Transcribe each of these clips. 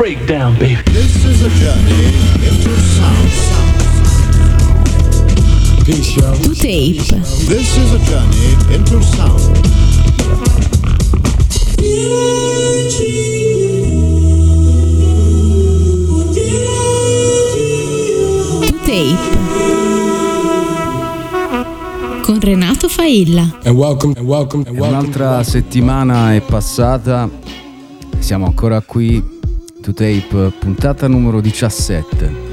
breakdown, baby. This is a journey into sound. Peace, yo. To tape. This is a journey into sound. To tape. Con Renato Failla. And welcome, and welcome, and welcome. Un'altra settimana è passata, siamo ancora qui, to tape, puntata numero 17.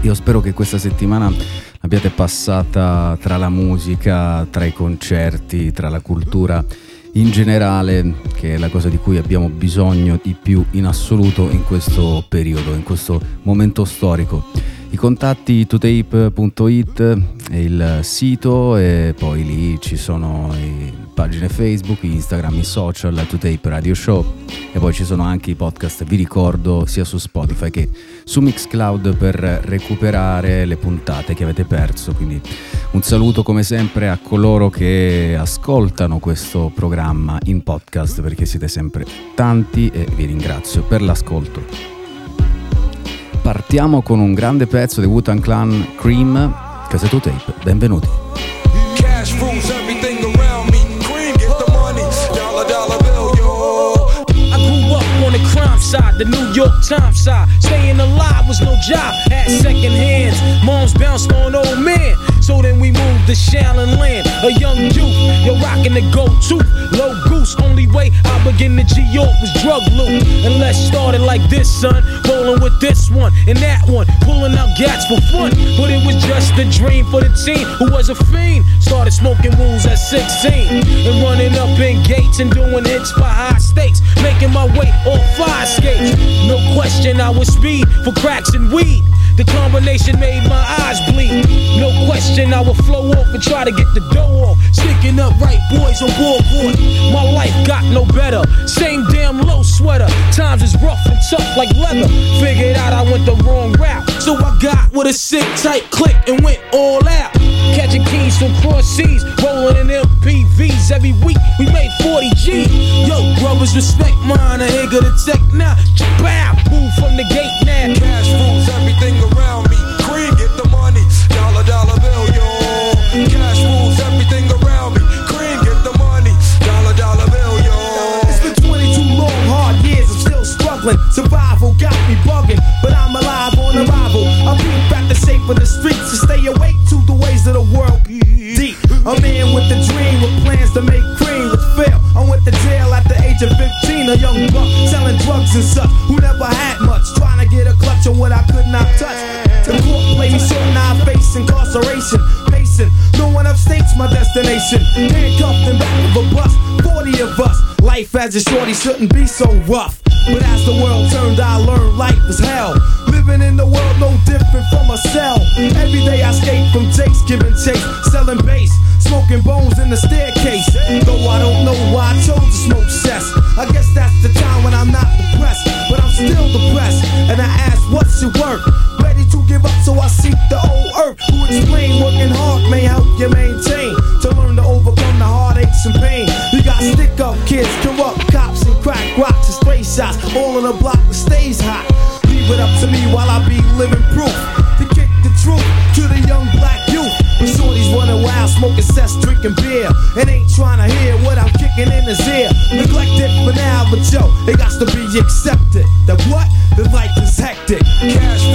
Io spero che questa settimana l'abbiate passata tra la musica, tra i concerti, tra la cultura in generale, che è la cosa di cui abbiamo bisogno di più in assoluto in questo periodo, in questo momento storico. I contatti totape.it è il sito e poi lì ci sono pagine Facebook, Instagram, i social, Totape Radio Show e poi ci sono anche i podcast, vi ricordo, sia su Spotify che su Mixcloud per recuperare le puntate che avete perso. Quindi un saluto come sempre a coloro che ascoltano questo programma in podcast perché siete sempre tanti e vi ringrazio per l'ascolto. Partiamo con un grande pezzo di Wu-Tang Clan Cream, Cassette Tape. Benvenuti. Cash rules everything around me. Cream, get the money. Dollar, dollar bill, yo. I grew up on the crime side, the New York Times side. Staying alive was no job, had second hands. Moms bounced on old men. So then we moved to Shaolin Land, a young youth. You're rocking the go to low goose. Only way I begin to G York was drug loot. And let's start it like this, son. Rolling with this one and that one, pulling out gats for fun. But it was just a dream for the teen who was a fiend. Started smoking wools at 16 and running up in gates and doing hits for high stakes. Making my way on fire skates. No question, I was speed for cracks and weed. The combination made my eyes bleed. No question, I would flow off and try to get the dough off. Sticking up right boys on board. My life got no better. Same damn low sweater. Times is rough and tough like leather. Figured out I went the wrong route. So I got with a sick tight click and went all out. Catching keys from cross seas, rolling in MPVs every week. We made 40 G. Yo, brothers, respect mine. I ain't gonna take now. Bow, move from the gate now. Cash rules everything around me. Cream, get the money. Dollar, dollar bill, yo. Cash rules everything around me. Cream, get the money. Dollar, dollar bill, yo. It's been 22 long, hard years, I'm still struggling. Survival got me bugging, but I'm alive on arrival. I peep at the shape of the streets to stay awake to the ways of the world. Deep, a man with a dream, with plans to make cream, fail. I went to jail at the age of 15, a young buck selling drugs and such, who never had much, trying to get a clutch on what I could not touch. The court played me short, now I face incarceration. Pacing, no one upstates my destination. Handcuffed in back of a bus, 40 of us. Life as a shorty shouldn't be so rough. But as the world turned, I learned life is hell. Living in the world no different from a cell. Every day I skate from jakes, giving chase, selling bass, smoking bones in the staircase. Though I don't know why I chose to smoke cess. I guess that's the time when I'm not depressed, but I'm still depressed. And I ask, what's your work? Ready to give up, so I seek the shots. All in a block that stays hot. Leave it up to me while I be living proof. To kick the truth to the young black youth. When shorties running wild, smoking cess, drinking beer. And ain't trying to hear what I'm kicking in his ear. Neglected for now, but yo, it got to be accepted. That what? The life is hectic. Cash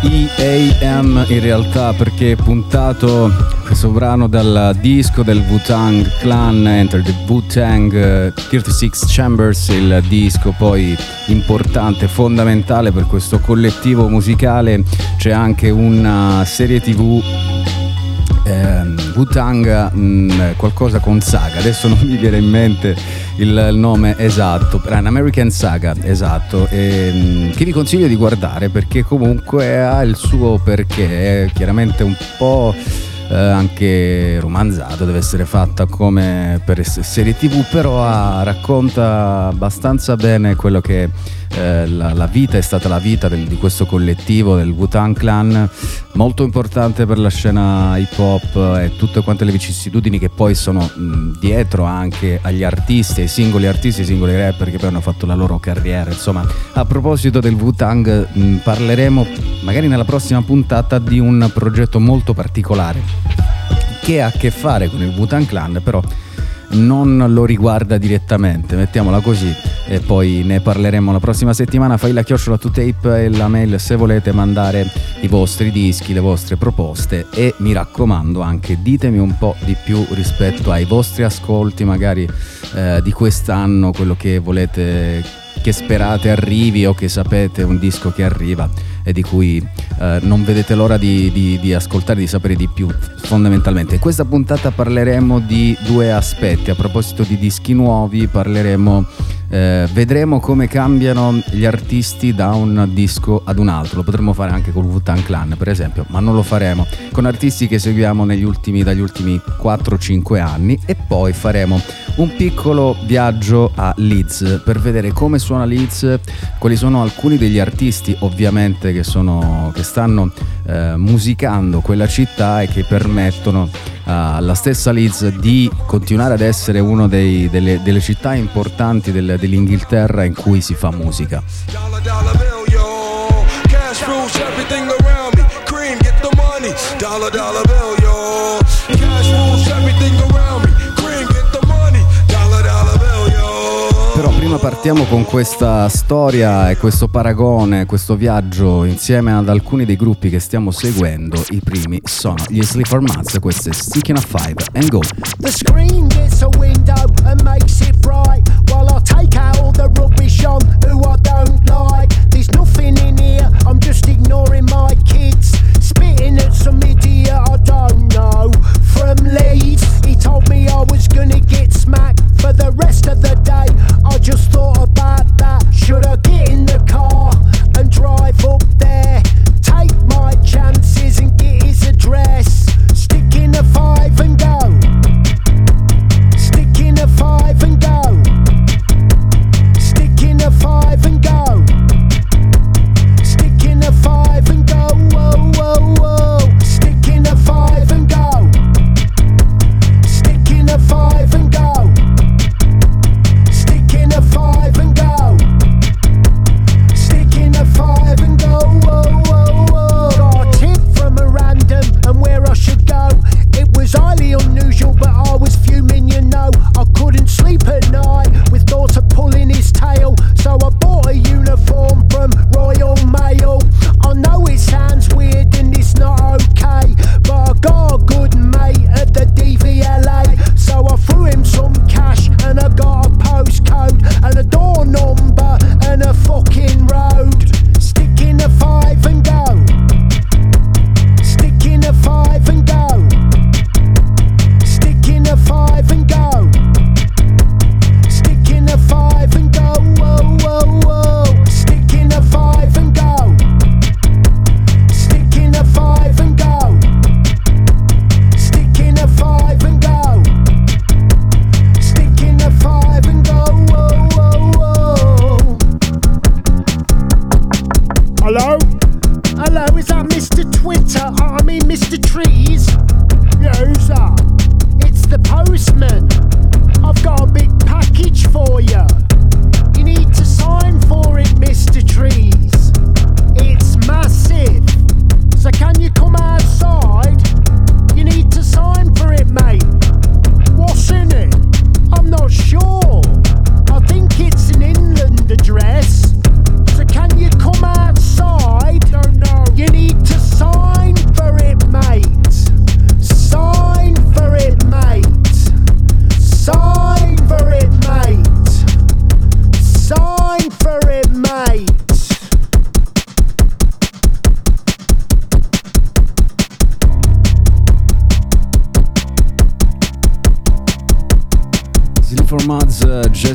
C-R-E-A-M in realtà perché è puntato questo brano dal disco del Wu-Tang Clan Enter the Wu-Tang eh, 36 Chambers il disco poi importante, fondamentale per questo collettivo musicale. C'è anche una serie tv ehm, Wu-Tang mh, qualcosa con saga. Adesso non mi viene in mente il nome esatto, An American Saga, esatto, e, mm, che vi consiglio di guardare? Perché comunque ha il suo perché, è chiaramente un po' eh, anche romanzato, deve essere fatta come per serie tv, però ha- racconta abbastanza bene quello che eh, la, la vita è stata la vita del- di questo collettivo del Wu-Tang Clan, molto importante per la scena hip hop e tutte quante le vicissitudini che poi sono mh, dietro anche agli artisti, ai singoli artisti, ai singoli rapper che poi hanno fatto la loro carriera. Insomma, a proposito del Wu-Tang, mh, parleremo magari nella prossima puntata di un progetto molto particolare che ha a che fare con il Wu-Tang Clan, però non lo riguarda direttamente, mettiamola così, e poi ne parleremo la prossima settimana. Fai la chiocciola to tape e la mail se volete mandare i vostri dischi, le vostre proposte e mi raccomando anche ditemi un po' di più rispetto ai vostri ascolti, magari eh, di quest'anno, quello che volete che sperate arrivi o che sapete un disco che arriva e di cui eh, non vedete l'ora di, di- di ascoltare, di sapere di più fondamentalmente. In questa puntata parleremo di due aspetti, a proposito di dischi nuovi parleremo, eh, vedremo come cambiano gli artisti da un disco ad un altro, lo potremmo fare anche con Wu-Tang Clan per esempio, ma non lo faremo. Con artisti che seguiamo ultimi, dagli ultimi 4-5 anni. E poi faremo un piccolo viaggio a Leeds per vedere come suona Leeds, quali sono alcuni degli artisti ovviamente che, sono, che stanno eh, musicando quella città e che permettono alla stessa Leeds di continuare ad essere una delle, delle città importanti del- dell'Inghilterra in cui si fa musica. Però prima partiamo con questa storia e questo paragone, questo viaggio insieme ad alcuni dei gruppi che stiamo seguendo. I primi sono gli Sleeper Mats, questo è Sticking a Five and Go. The screen gets a window and makes it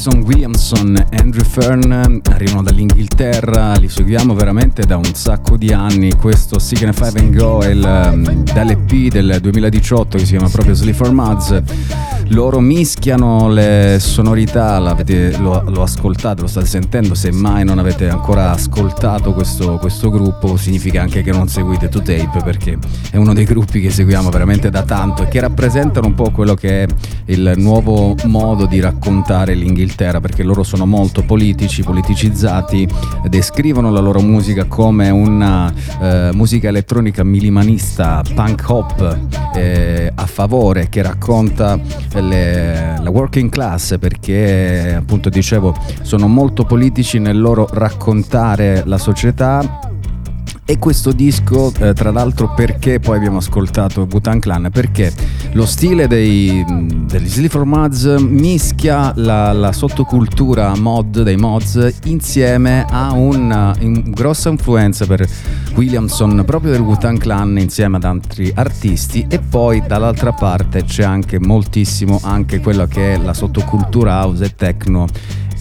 Jason Williamson, Andrew Fern arrivano dall'Inghilterra, li seguiamo veramente da un sacco di anni. Questo Signify and Go è il, dall'EP del 2018 che si chiama proprio Sleep for Muds. Loro mischiano le sonorità, lo, lo, ascoltate, lo state sentendo, se mai non avete ancora ascoltato questo, questo gruppo significa anche che non seguite 2Tape perché è uno dei gruppi che seguiamo veramente da tanto e che rappresentano un po' quello che è il nuovo modo di raccontare l'Inghilterra perché loro sono molto politici, politicizzati, descrivono la loro musica come una eh, musica elettronica minimalista, punk hop eh, a favore che racconta le, la working class perché appunto dicevo sono molto politici nel loro raccontare la società e questo disco, eh, tra l'altro, perché poi abbiamo ascoltato Butan Clan? Perché lo stile dei, degli Sleep for Mods mischia la, la, sottocultura mod dei mods insieme a una in, grossa influenza per Williamson proprio del Wutan Clan insieme ad altri artisti. E poi dall'altra parte c'è anche moltissimo anche quella che è la sottocultura house e techno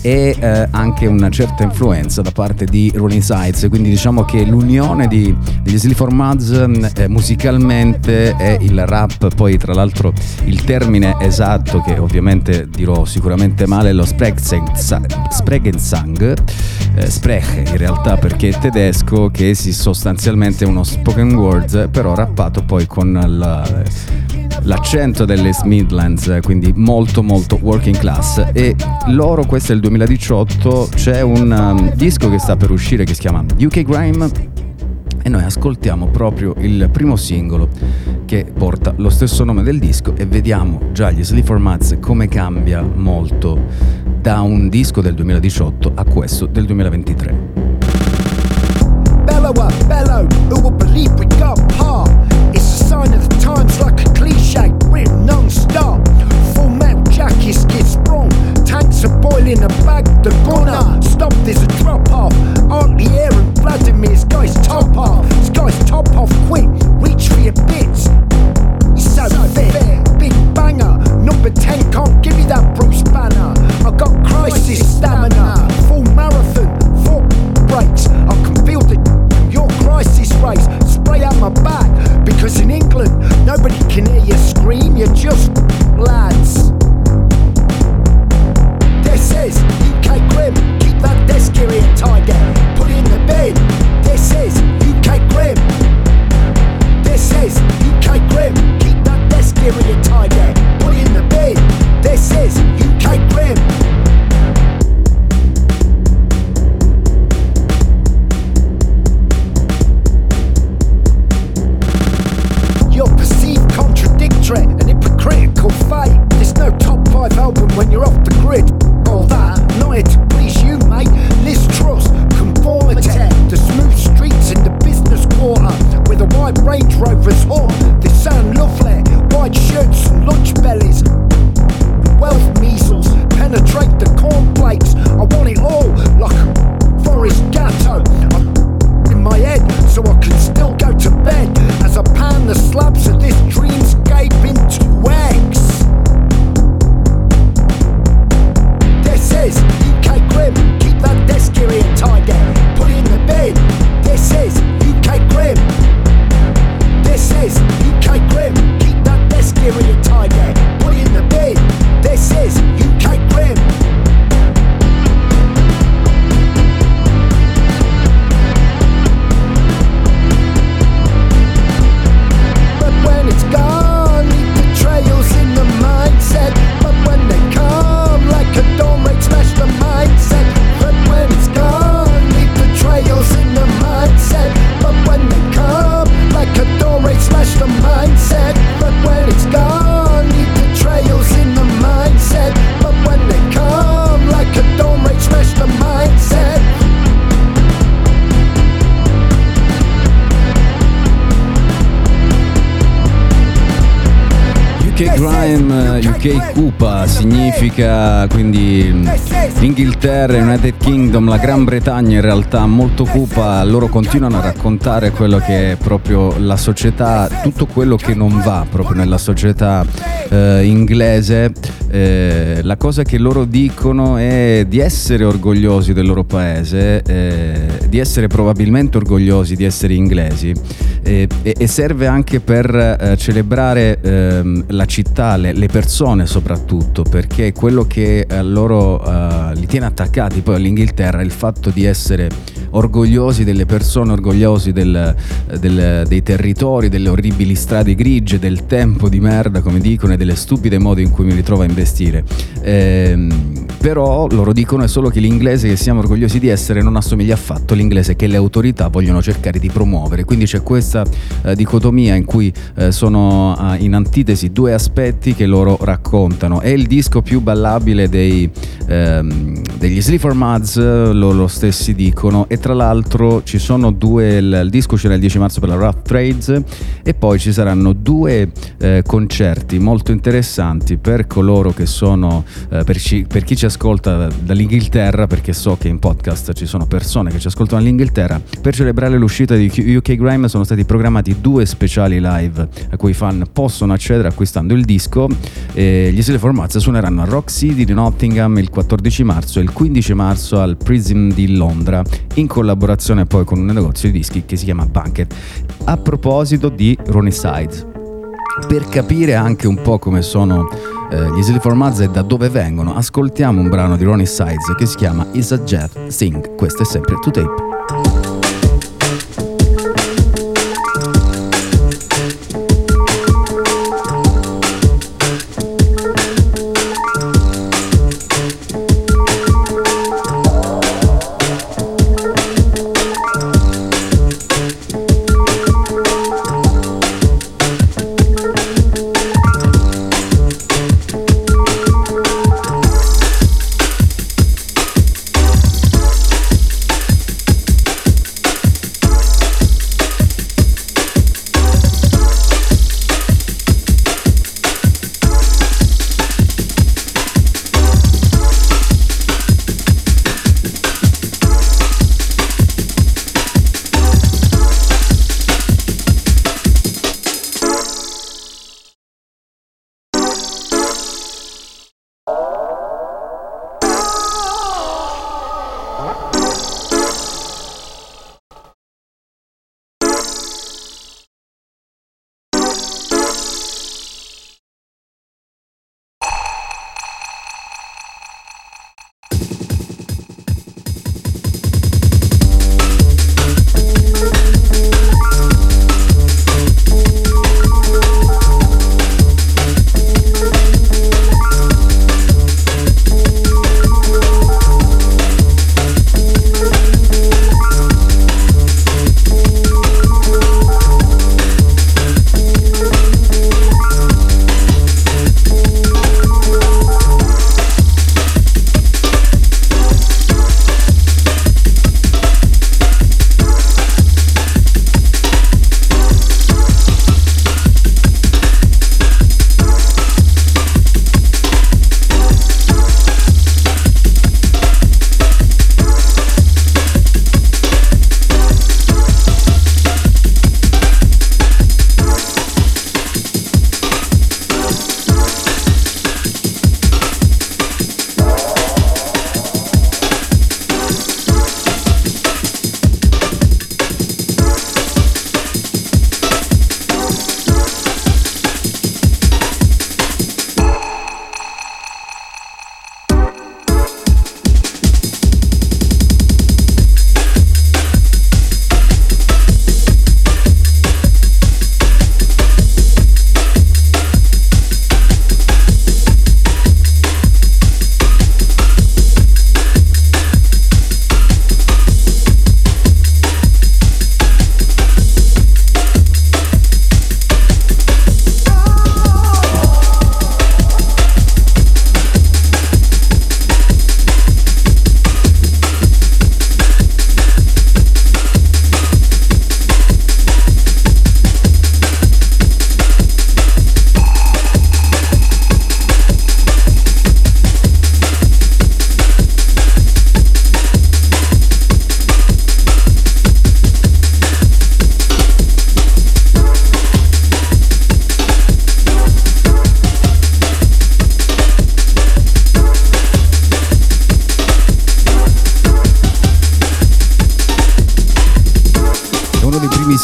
e eh, anche una certa influenza da parte di Rolling Sides, quindi diciamo che l'unione di, degli Sleep for Muds eh, musicalmente è il rap, poi tra l'altro il termine esatto che ovviamente dirò sicuramente male è lo Spregensang, eh, Sprech in realtà perché è tedesco che si sostanzialmente è uno spoken word però rappato poi con la, l'accento delle Midlands, quindi molto molto working class e loro questo è il 2018 c'è un um, disco che sta per uscire che si chiama UK Grime e noi ascoltiamo proprio il primo singolo che porta lo stesso nome del disco e vediamo già gli Sleep for Mats come cambia molto da un disco del 2018 a questo del 2023. Bellow, bellow, who will believe we got par? It's a sign of the times like a In a bag, the corner. Stop, there's a drop off. Auntie and Vladimir, guy's top off. This guy's top off quick. Reach for your bits. He's so, so fit. Fair. Big banger. Number 10 can't give me that Bruce Banner. I got crisis stamina. Full marathon, four breaks. I can feel the your crisis race. Spray out my back because in England nobody can hear you scream. You're just lads. This is UK Grim. Keep that desk gear in tiger. Put it in the bin. This is UK Grim. This is UK Grim. Keep that desk gear in your tiger. Put it in the bin. This is UK Grim. and hypocritical fate. There's no top five album when you're off the grid to please you, mate. Mistrust, conformity. The smooth streets in the business quarter where the white Range Rovers haunt. They sound lovely. White shirts and lunch bellies. Wealth measles penetrate the corn flakes. I want it all like Forrest forest gatto. I'm in my head so I can still go to bed as I pan the slabs of this dreamscape into eggs. is UK Grim. Keep that desk gear in tidy. Put it in the bin. This is UK Grim. This is UK Grim. Keep that desk gear in tidy. Put it in the bin. This is UK Grime, UK Cupa significa quindi l'Inghilterra, United Kingdom, la Gran Bretagna in realtà molto cupa, loro continuano a raccontare quello che è proprio la società, tutto quello che non va proprio nella società eh, inglese. Eh, la cosa che loro dicono è di essere orgogliosi del loro paese, eh, di essere probabilmente orgogliosi di essere inglesi eh, e, serve anche per eh, celebrare ehm, la città, le, le persone soprattutto, perché quello che a loro eh, li tiene attaccati poi all'Inghilterra è il fatto di essere orgogliosi delle persone, orgogliosi del- del- dei territori, delle orribili strade grigie, del tempo di merda, come dicono, e delle stupide modi in cui mi ritrovo a investire. Ehm, però loro dicono è solo che l'inglese che siamo orgogliosi di essere non assomiglia affatto all'inglese che le autorità vogliono cercare di promuovere. Quindi c'è questa eh, dicotomia in cui eh, sono eh, in antitesi due aspetti che loro raccontano. È il disco più ballabile dei, ehm, degli Sleaford Muds, loro stessi dicono, e tra l'altro ci sono due, il, il disco uscirà il 10 marzo per la Rough Trades e poi ci saranno due eh, concerti molto interessanti per coloro che sono, eh, per, ci- per chi ci ascolta dall'Inghilterra, perché so che in podcast ci sono persone che ci ascoltano dall'Inghilterra, per celebrare l'uscita di UK Grime sono stati programmati due speciali live a cui i fan possono accedere acquistando il disco. E gli Sleaford Formats suoneranno a Rock City di Nottingham il 14 marzo e il 15 marzo al Prism di Londra, in collaborazione poi con un negozio di dischi che si chiama Bunker. A proposito di Ronnie Sides, per capire anche un po' come sono eh, gli Sleaford Muds e da dove vengono, ascoltiamo un brano di Ronnie Sides che si chiama Is a Jet Sing. Questo è sempre To Tape.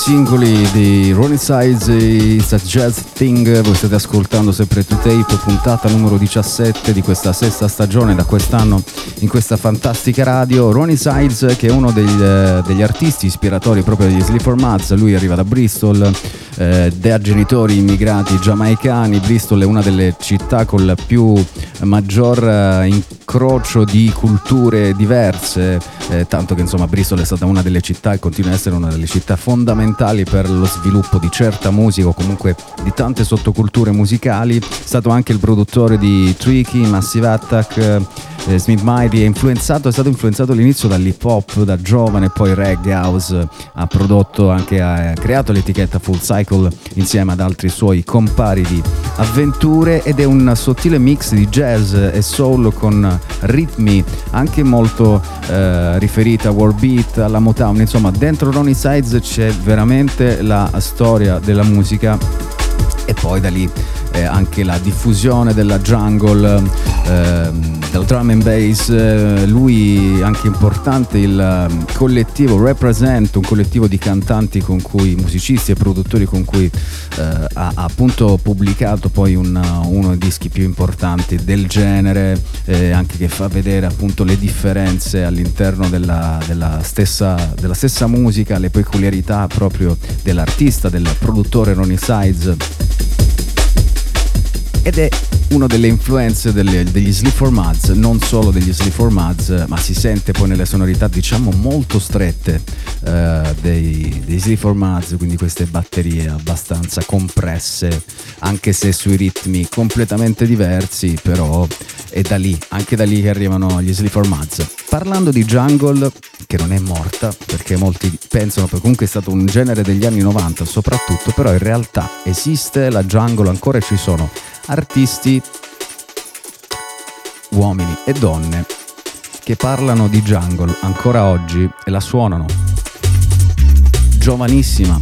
Singoli di Ronnie Size, It's a Jazz Thing, voi state ascoltando sempre To Tape, puntata numero 17 di questa sesta stagione da quest'anno in questa fantastica radio. Ronnie Size che è uno degli, degli artisti ispiratori proprio degli Sleep for Mads, lui arriva da Bristol, eh, da genitori immigrati giamaicani, Bristol è una delle città con la più maggior eh, incrocio di culture diverse, eh, tanto che insomma Bristol è stata una delle città e continua ad essere una delle città fondamentali per lo sviluppo di certa musica o comunque di tante sottoculture musicali, è stato anche il produttore di Tricky, Massive Attack, eh, Smith Mighty, è, influenzato, è stato influenzato all'inizio dall'hip hop da giovane, poi reggae house, ha prodotto anche, ha creato l'etichetta Full Cycle insieme ad altri suoi compari di avventure ed è un sottile mix di jazz e soul con ritmi anche molto eh, riferiti a world beat, alla Motown, insomma dentro Ronnie Sides c'è veramente la storia della musica e poi da lì eh, anche la diffusione della jungle, del drum and bass, eh, lui anche importante il um, collettivo Represent, un collettivo di cantanti con cui, musicisti e produttori con cui eh, ha, appunto pubblicato poi un, uno dei dischi più importanti del genere, eh, anche che fa vedere appunto le differenze all'interno della, della, stessa, della stessa musica, le peculiarità proprio dell'artista, del produttore Ronnie Sides. Ed è una delle influenze delle, degli Sleep for Mads, non solo degli Sleep for Mads, ma si sente poi nelle sonorità diciamo molto strette uh, dei, dei Sleep for Mads, quindi queste batterie abbastanza compresse, anche se sui ritmi completamente diversi, però è da lì, anche da lì che arrivano gli Sleep for Mads. Parlando di jungle, che non è morta, perché molti pensano che comunque è stato un genere degli anni 90 soprattutto, però in realtà esiste la jungle, ancora ci sono artisti, uomini e donne, che parlano di jungle ancora oggi e la suonano. Giovanissima,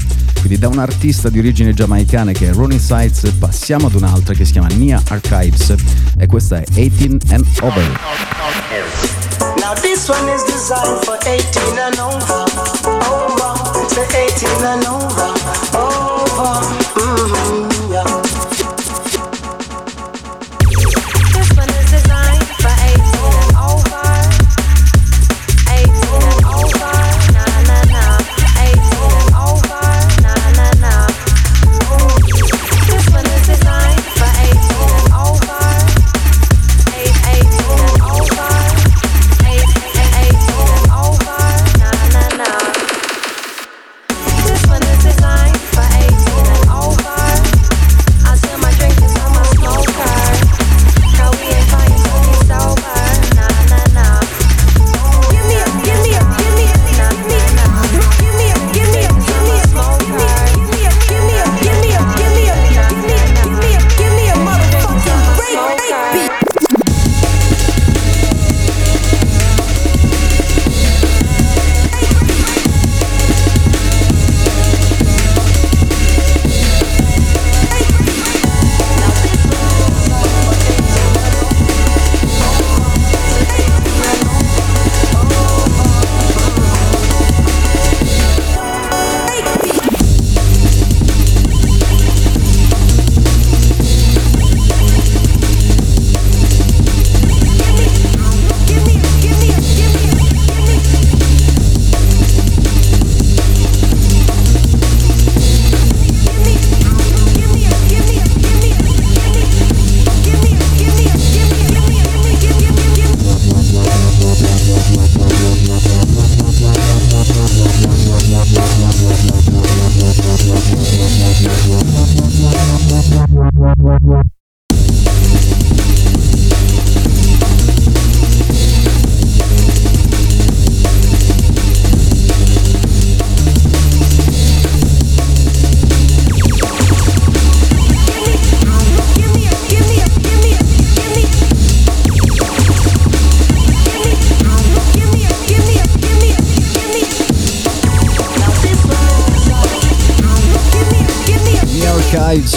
quindi da un artista di origine giamaicana che è Ronnie Sides passiamo ad un'altra che si chiama Nia Archives e questa è 18 and Over. Now this one is designed for 18 and over. Over, to 18 and. Over,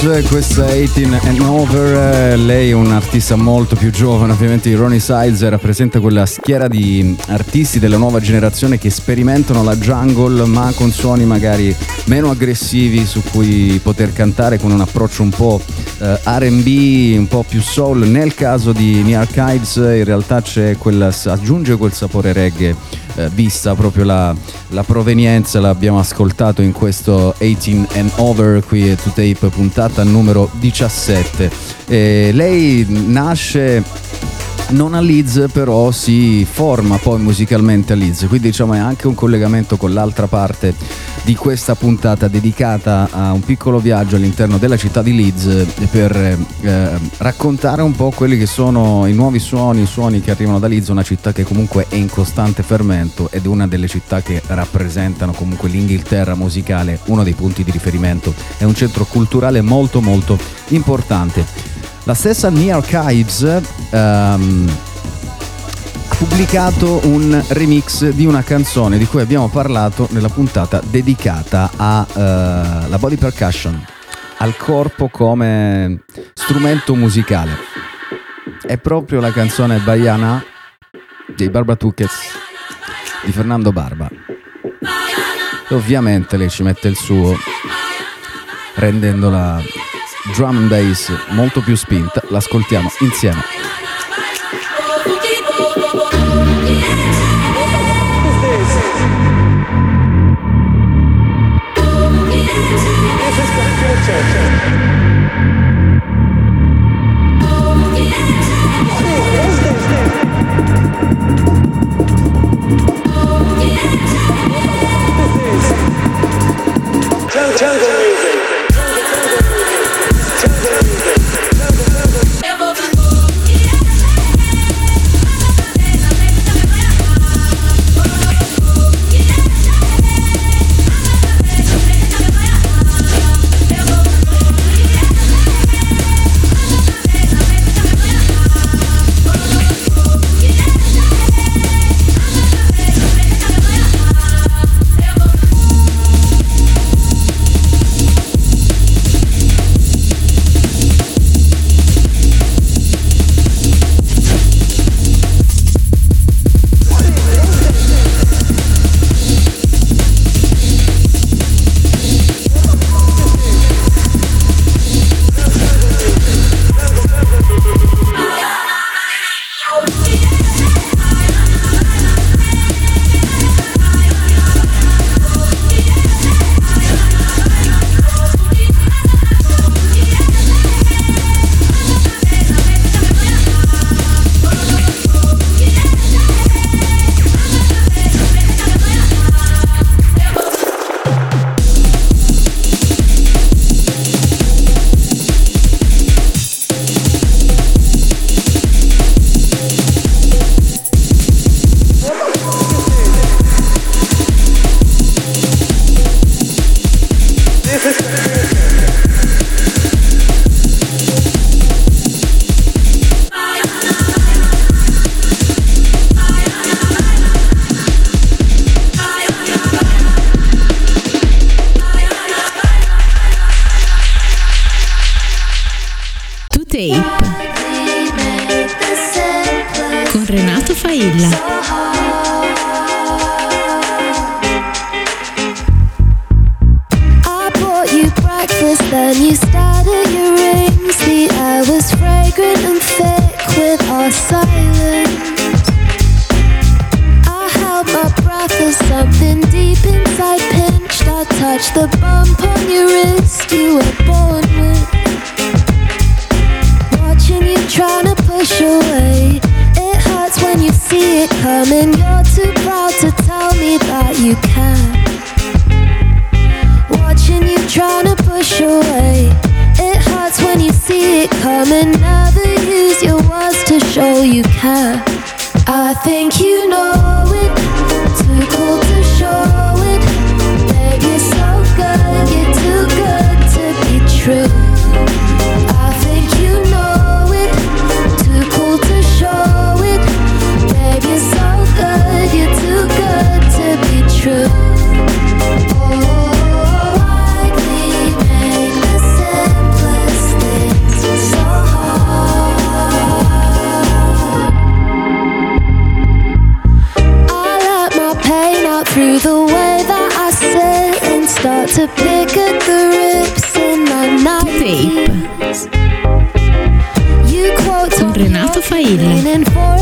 Questa è 18 and Over, lei è un artista molto più giovane ovviamente Ronnie Sides, rappresenta quella schiera di artisti della nuova generazione che sperimentano la jungle ma con suoni magari meno aggressivi su cui poter cantare con un approccio un po' eh, RB, un po' più soul. Nel caso di New Archives in realtà quel, aggiunge quel sapore reggae eh, vista proprio la, la provenienza, l'abbiamo ascoltato in questo 18 and Over qui è To Tape puntata numero 17. Eh, lei nasce non a Leeds però si forma poi musicalmente a Leeds quindi diciamo è anche un collegamento con l'altra parte di questa puntata dedicata a un piccolo viaggio all'interno della città di Leeds per eh, raccontare un po' quelli che sono i nuovi suoni, i suoni che arrivano da Leeds, una città che comunque è in costante fermento ed è una delle città che rappresentano comunque l'Inghilterra musicale, uno dei punti di riferimento, è un centro culturale molto molto importante. La stessa New Archives ehm, ha pubblicato un remix di una canzone di cui abbiamo parlato nella puntata dedicata alla body percussion, al corpo come strumento musicale. È proprio la canzone Baiana dei Barba Tuckets di Fernando Barba. E ovviamente lei ci mette il suo rendendola drum and bass molto più spinta, l'ascoltiamo insieme. To push away. It hurts when you see it coming. You're too proud to tell me that you care. Watching you trying to push away. It hurts when you see it coming. Never use your words to show you care. I think you know it. Too cool to show it. You're so good. You're too good to be true. Quote Con Renato Failla.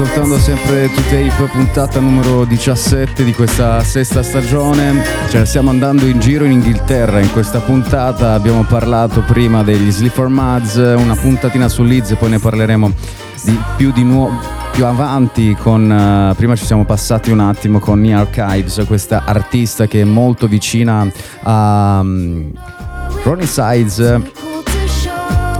Ascoltando sempre To Tape, puntata numero 17 di questa sesta stagione. Ce stiamo andando in giro in Inghilterra in questa puntata. Abbiamo parlato prima degli Sleaford Muds, una puntatina su Leeds, poi ne parleremo di più di nuovo. Più avanti con eh, prima ci siamo passati un attimo con The Archives, questa artista che è molto vicina a um, Ronnie Sides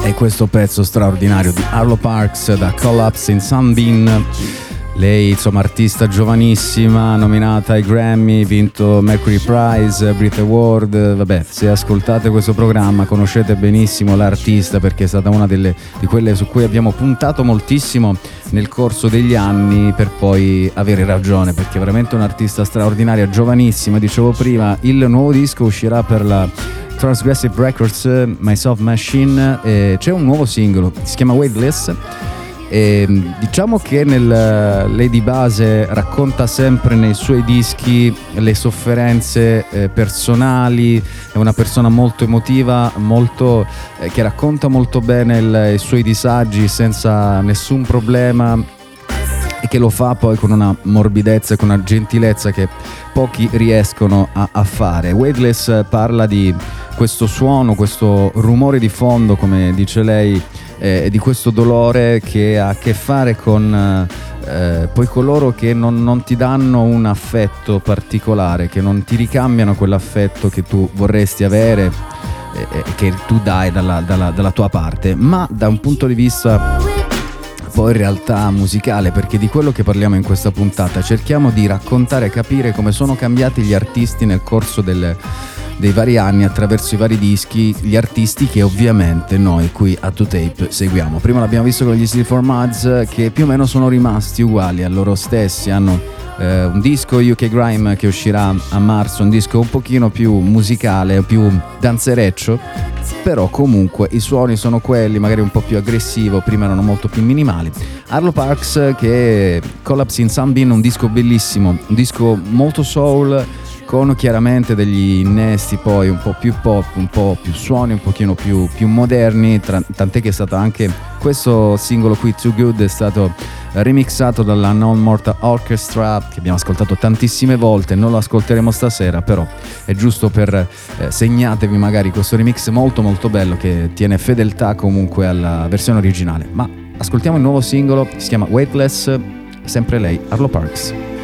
e questo pezzo straordinario di Arlo Parks da Collapse in Sunbeam. Lei, insomma, artista giovanissima, nominata ai Grammy, vinto Mercury Prize, Brit Award. Vabbè, se ascoltate questo programma conoscete benissimo l'artista perché è stata una delle, di quelle su cui abbiamo puntato moltissimo nel corso degli anni per poi avere ragione perché è veramente un'artista straordinaria, giovanissima. Dicevo prima, il nuovo disco uscirà per la Transgressive Records, My Soft Machine, c'è un nuovo singolo, si chiama Weightless. E, diciamo che nel, lei di base racconta sempre nei suoi dischi le sofferenze eh, personali, è una persona molto emotiva, molto, eh, che racconta molto bene il- i suoi disagi senza nessun problema e che lo fa poi con una morbidezza e con una gentilezza che pochi riescono a, a fare. Weightless eh, parla di questo suono, questo rumore di fondo, come dice lei, eh, di questo dolore che ha a che fare con eh, poi coloro che non, non ti danno un affetto particolare, che non ti ricambiano quell'affetto che tu vorresti avere e e che tu dai dalla- dalla- dalla tua parte, ma da un punto di vista poi in realtà musicale, perché di quello che parliamo in questa puntata cerchiamo di raccontare e capire come sono cambiati gli artisti nel corso del- dei vari anni attraverso i vari dischi, gli artisti che ovviamente noi qui a 2Tape seguiamo. Prima l'abbiamo visto con gli Steel for Muds che più o meno sono rimasti uguali a loro stessi, hanno eh, un disco UK Grime che uscirà a marzo, un disco un pochino più musicale, più danzereccio, però comunque i suoni sono quelli, magari un po' più aggressivo, prima erano molto più minimali. Arlo Parks che Collapse in Sunbeam, un disco bellissimo, un disco molto soul con chiaramente degli innesti poi un po' più pop, un po' più suoni, un pochino più, più moderni, tra- tant'è che è stato anche questo singolo qui, Too Good, è stato remixato dalla Non Mortal Orchestra che abbiamo ascoltato tantissime volte, non lo ascolteremo stasera, però è giusto per eh, segnatevi magari questo remix molto molto bello che tiene fedeltà comunque alla versione originale. Ma ascoltiamo il nuovo singolo, si chiama Weightless, sempre lei, Arlo Parks.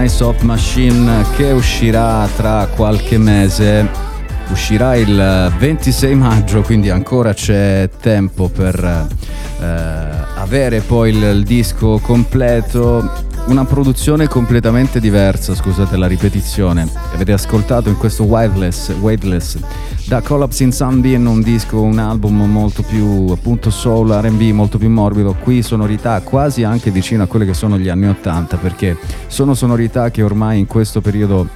My Soft Machine che uscirà tra qualche mese. Uscirà il 26 maggio, quindi ancora c'è tempo per eh, avere poi il, il disco completo. Una produzione completamente diversa, scusate la ripetizione. Avete ascoltato in questo Weightless, Weightless da Collapse in Sunbeam, un disco, un album molto più appunto soul, RB, molto più morbido. Qui sonorità quasi anche vicino a quelle che sono gli anni 80, perché sono sonorità che ormai in questo periodo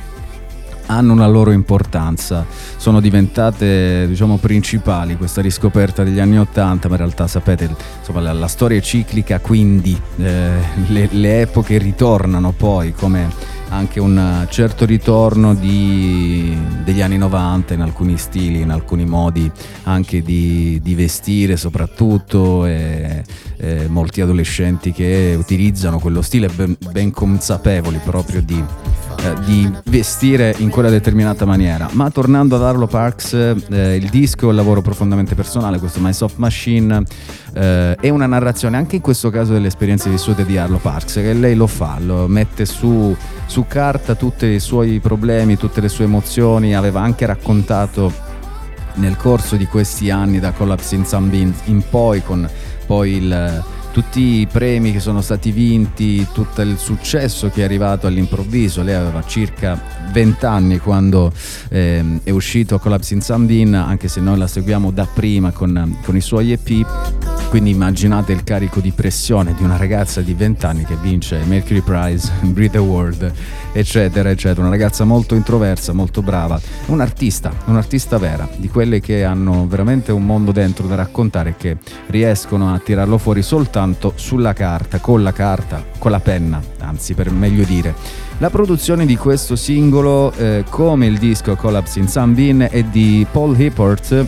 hanno una loro importanza, sono diventate diciamo principali questa riscoperta degli anni 80, ma in realtà sapete insomma, la, la storia è ciclica, quindi eh, le, le epoche ritornano poi come anche un certo ritorno di- degli anni 90 in alcuni stili, in alcuni modi anche di, di vestire soprattutto e, e molti adolescenti che utilizzano quello stile ben, ben consapevoli proprio di, eh, di vestire in quella determinata maniera. Ma tornando ad Arlo Parks, eh, il disco è un lavoro profondamente personale, questo My Soft Machine eh, è una narrazione anche in questo caso delle esperienze vissute di Arlo Parks, che lei lo fa, lo mette su, su carta tutti i suoi problemi, tutte le sue emozioni, aveva anche raccontato nel corso di questi anni da Collapse in Sunbeam in poi con poi il- tutti i premi che sono stati vinti, tutto il successo che è arrivato all'improvviso. Lei aveva circa 20 anni quando ehm, è uscito Collapse in Sunbeam, anche se noi la seguiamo da prima con, con i suoi EP. Quindi immaginate il carico di pressione di una ragazza di 20 anni che vince Mercury Prize, Breathe Award, eccetera, eccetera. Una ragazza molto introversa, molto brava, un artista, un'artista vera, di quelle che hanno veramente un mondo dentro da raccontare e che riescono a tirarlo fuori soltanto sulla carta, con la carta, con la penna, anzi per meglio dire. La produzione di questo singolo, eh, come il disco Collapse in Sunbeam, è di Paul Hipworth,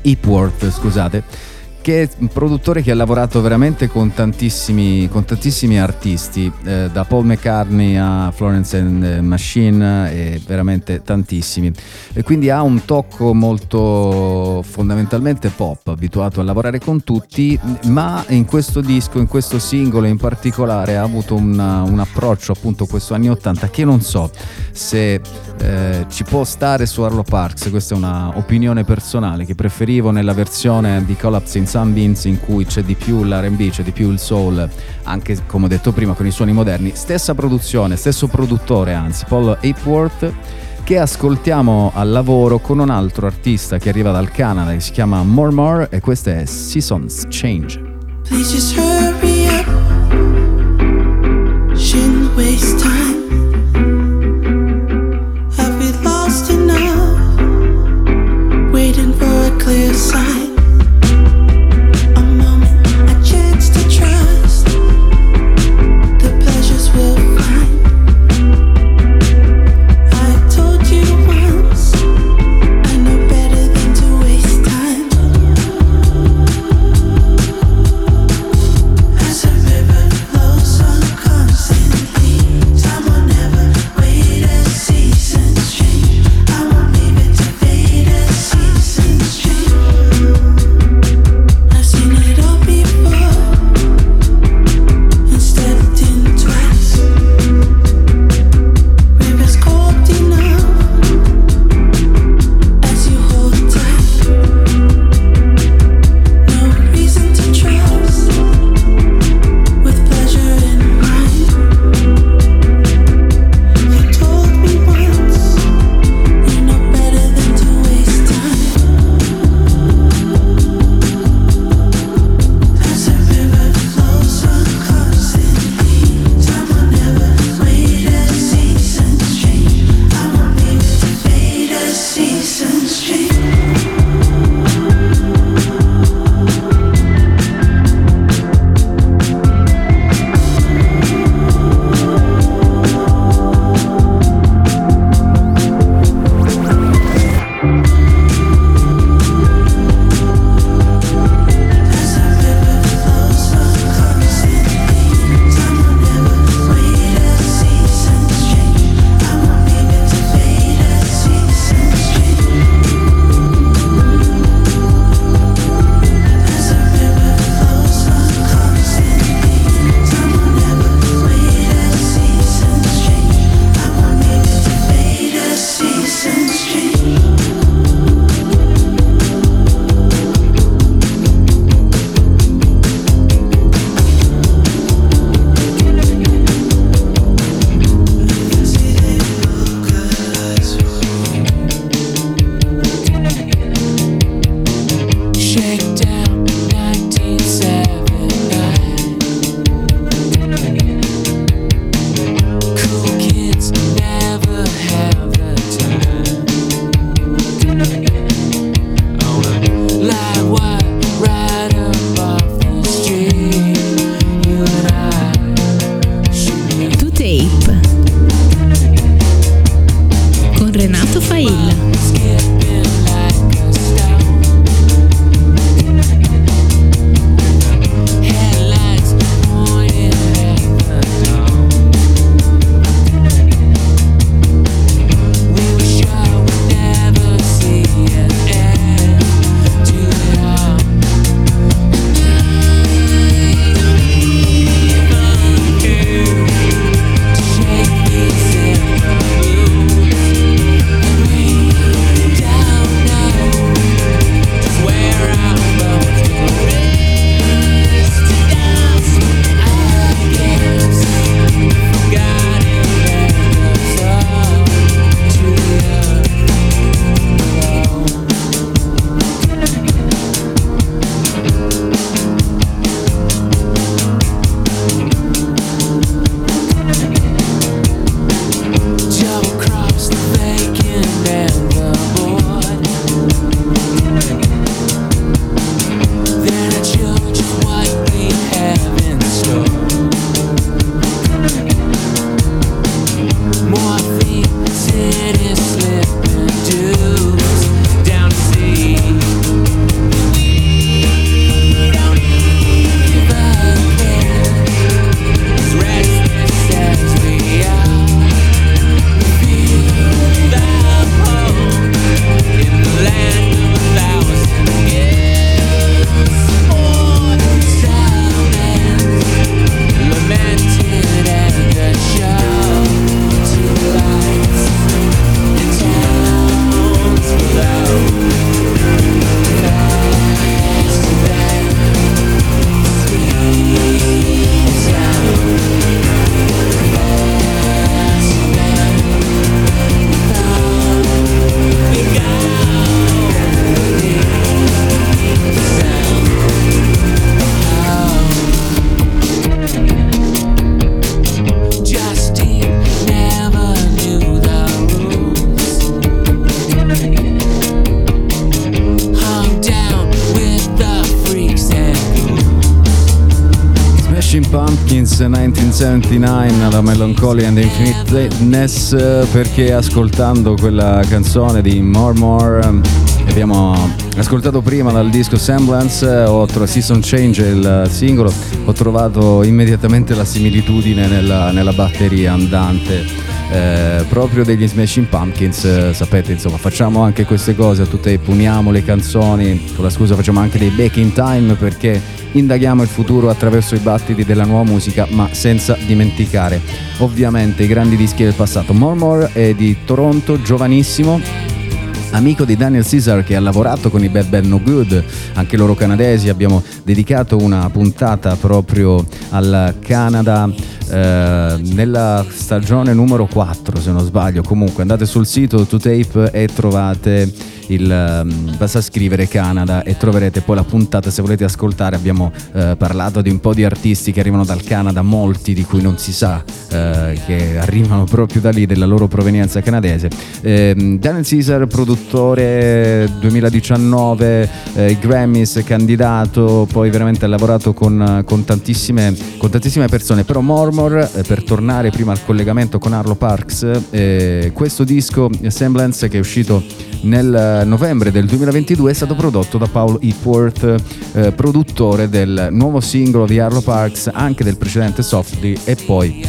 Hipworth, scusate, che è un produttore che ha lavorato veramente con tantissimi, con tantissimi artisti, eh, da Paul McCartney a Florence and Machine, e veramente tantissimi. E quindi ha un tocco molto fondamentalmente pop, abituato a lavorare con tutti, ma in questo disco, in questo singolo in particolare, ha avuto una- un approccio appunto questo anni 80 che non so se eh, ci può stare su Arlo Parks, questa è una opinione personale che preferivo nella versione di Collapse in Sunbeams in cui c'è di più l'R&B, c'è di più il soul, anche come ho detto prima con i suoni moderni, stessa produzione, stesso produttore anzi, Paul Hapworth che ascoltiamo al lavoro con un altro artista che arriva dal Canada che si chiama More More e questa è Seasons Change. Please just hurry up. Shouldn't waste time. Have we lost enough? Waiting for a clear sign. 1979 la Melancholy and Infiniteness perché ascoltando quella canzone di More More ehm, abbiamo ascoltato prima dal disco Semblance ho trovato Season Change il singolo ho trovato immediatamente la similitudine nella, nella batteria andante eh, proprio degli Smashing Pumpkins sapete insomma facciamo anche queste cose a tutte puniamo le canzoni con la scusa facciamo anche dei back in time perché indaghiamo il futuro attraverso i battiti della nuova musica ma senza dimenticare ovviamente i grandi dischi del passato. More è di Toronto giovanissimo amico di Daniel Caesar che ha lavorato con i Bad Bad No Good, anche loro canadesi, abbiamo dedicato una puntata proprio al Canada eh, nella stagione numero 4 se non sbaglio, comunque andate sul sito To Tape e trovate il, um, basta scrivere Canada e troverete poi la puntata. Se volete ascoltare abbiamo eh, parlato di un po' di artisti che arrivano dal Canada molti di cui non si sa eh, che arrivano proprio da lì della loro provenienza canadese. Eh, Daniel Caesar produttore 2019 eh, Grammys candidato poi veramente ha lavorato con, con, tantissime, con tantissime persone. Però Mormor eh, per tornare prima al collegamento con Arlo Parks eh, questo disco Semblance che è uscito nel novembre del 2022 è stato prodotto da Paul Epworth, eh, produttore del nuovo singolo di Arlo Parks, anche del precedente Softly e poi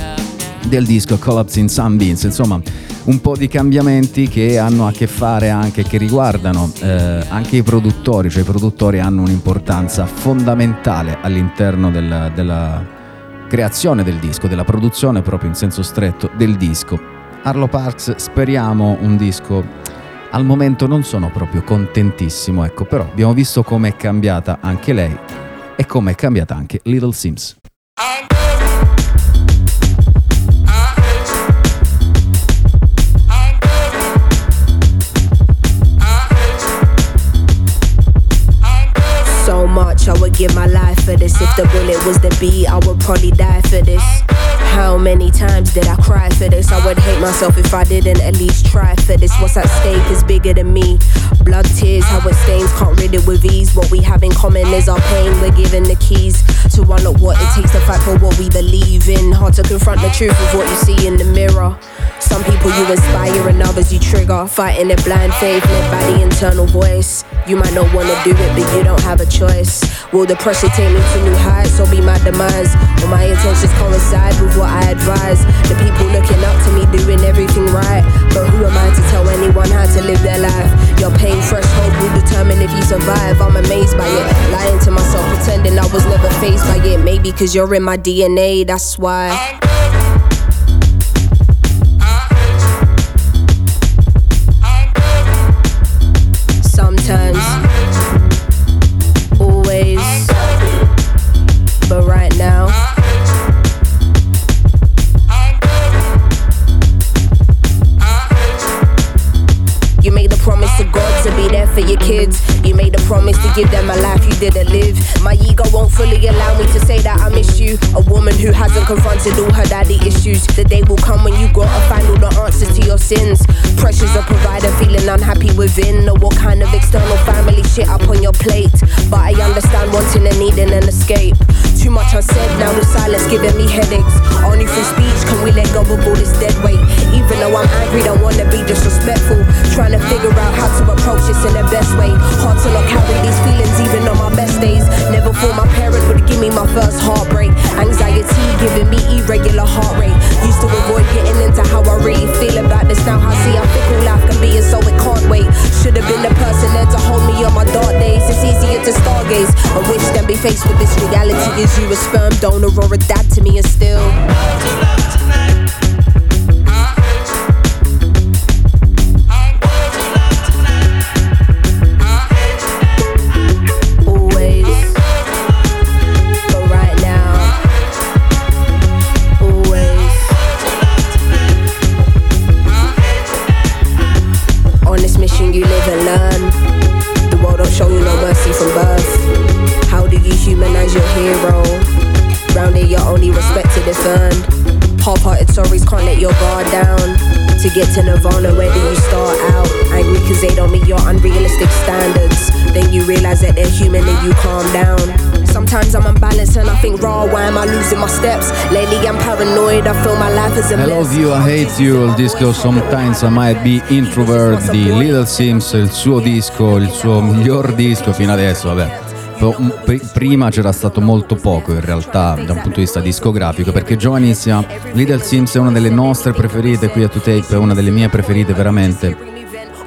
del disco Collapse in Sunbeams, insomma un po' di cambiamenti che hanno a che fare anche, che riguardano eh, anche i produttori, cioè i produttori hanno un'importanza fondamentale all'interno della, della creazione del disco, della produzione proprio in senso stretto del disco. Arlo Parks speriamo un disco al momento non sono proprio contentissimo, ecco, però abbiamo visto come è cambiata anche lei e come è cambiata anche Little Sims. So much I would give my life for this. If the bullet was the beat, I would probably die for this. How many times did I cry for this? I would hate myself if I didn't at least try for this. What's at stake is bigger than me. Blood, tears, how it stains, can't rid it with ease. What we have in common is our pain. We're given the keys to unlock what it takes to fight for what we believe in. Hard to confront the truth of what you see in the mirror. Some people you inspire and others you trigger. Fighting a blind faith led by the internal voice. You might not wanna do it, but you don't have a choice. Will the pressure take me to new heights or be my demise? Will my intentions coincide with what I advise? The people looking up to me doing everything right. But who am I to tell anyone how to live their life? Your pain threshold will determine if you survive. I'm amazed by it. Lying to myself, pretending I was never faced by it. Maybe cause you're in my DNA, that's why. Give them a life you didn't live. My ego won't fully allow me to say that I miss you. A woman who hasn't confronted all her daddy issues. The day will come when you gotta find all the answers to your sins. Pressures of provider, feeling unhappy within. Know what kind of external family shit up on your plate. But I understand wanting and needing an escape. Too much unsaid, now the silence giving me headaches. Only through speech can we let go of all this dead weight. Even though I'm angry, don't wanna be disrespectful. Trying to figure out how to approach this in the best way. Hard to not carry these feelings even on my best days. Never thought my parents would give me my first heartbreak. Anxiety giving me irregular heart rate. Used to avoid getting into how I really feel about this. Now I see how fickle life can be, and so it can't wait. Should have been the person there to hold me on my dark days. It's easier to stargaze and wish than be faced with this reality. Is you a sperm donor or a dad to me, and still. Earned. Half-hearted stories can't let your guard down. To get to Nirvana, where do you start out? Angry cause they don't meet your unrealistic standards. Then you realize that they're human and you calm down. Sometimes I'm unbalanced and I think, raw, why am I losing my steps? Lately I'm paranoid, I feel my life is a I mess. love you, I hate you, il disco Sometimes I Might Be Introvert di Little Sims, il suo disco, il suo miglior disco fino adesso, vabbè. Po- m- pri- Prima c'era stato molto poco in realtà da un punto di vista discografico perché giovanissima Little Sims è una delle nostre preferite qui a 2Tape, è una delle mie preferite veramente.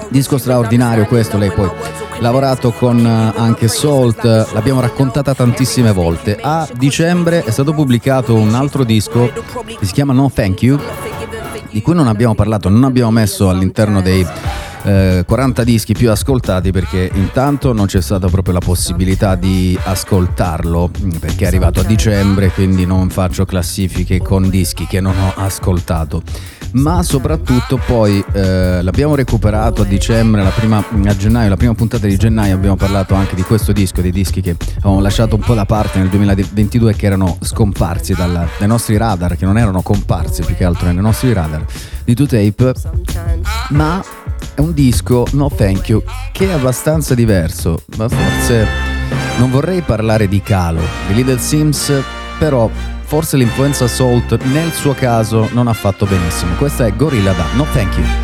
Disco straordinario questo, lei poi lavorato con eh, anche Salt, l'abbiamo raccontata tantissime volte. A dicembre è stato pubblicato un altro disco che si chiama No Thank You, di cui non abbiamo parlato, non abbiamo messo all'interno dei eh, 40 dischi più ascoltati perché intanto non c'è stata proprio la possibilità di ascoltarlo mm, perché è arrivato a dicembre quindi non faccio classifiche con dischi che non ho ascoltato. Ma soprattutto poi eh, l'abbiamo recuperato a dicembre, la prima, a gennaio, la prima puntata di gennaio abbiamo parlato anche di questo disco, dei dischi che avevamo lasciato un po' da parte nel 2022 e che erano scomparsi dalla- dai nostri radar, che non erano comparsi più che altro nei nostri radar di 2Tape, ma è un disco, no thank you, che è abbastanza diverso, ma forse non vorrei parlare di calo di Little Sims, però forse l'influenza Salt nel suo caso non ha fatto benissimo. Questa è Gorilla da No Thank You.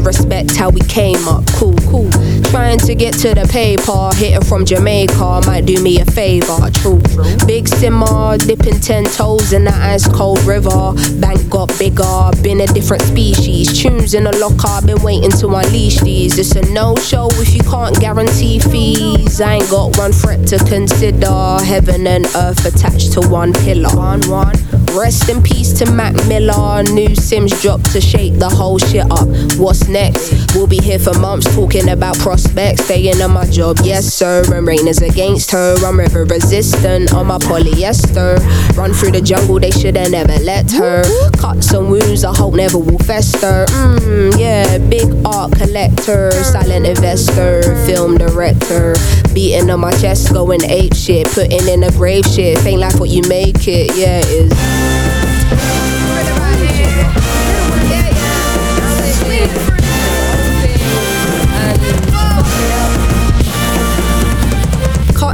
respect how we came up. Cool, cool. Trying to get to the paper, hitter from Jamaica might do me a favor. True, big simmer, dipping ten toes in the ice cold river. Bank got bigger, been a different species. Tunes in a locker, been waiting to unleash these. It's a no show if you can't guarantee fees. I ain't got one threat to consider. Heaven and earth attached to one pillar. One, one. Rest in peace to Mac Miller. New Sims dropped to shake the whole shit up. What's next? We'll be here for months talking about prospects. Staying on my job, yes sir. And rain is against her. I'm river resistant on my polyester. Run through the jungle, they shoulda never let her. Cuts and wounds, I hope never will fester. Mmm, yeah, big art collector, silent investor, film director. Beating on my chest, going ape shit, putting in a grave shit. Ain't like what you make it, yeah, it is. Yeah.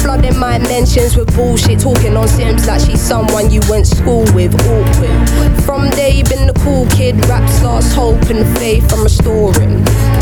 flooding my mentions with bullshit. Talking on Sims like she's someone you went school with. Awkward. From day been the cool kid. Raps lost hope and faith I'm restoring.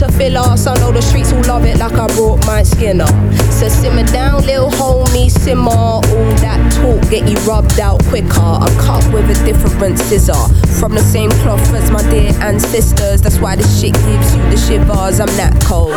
To fill us. I know the streets will love it like I brought my skin up. So simmer down, little homie, simmer. All that talk get you rubbed out quicker. I'm cut with a different scissor. From the same cloth as my dear ancestors. That's why this shit gives you the shivers. I'm that cold.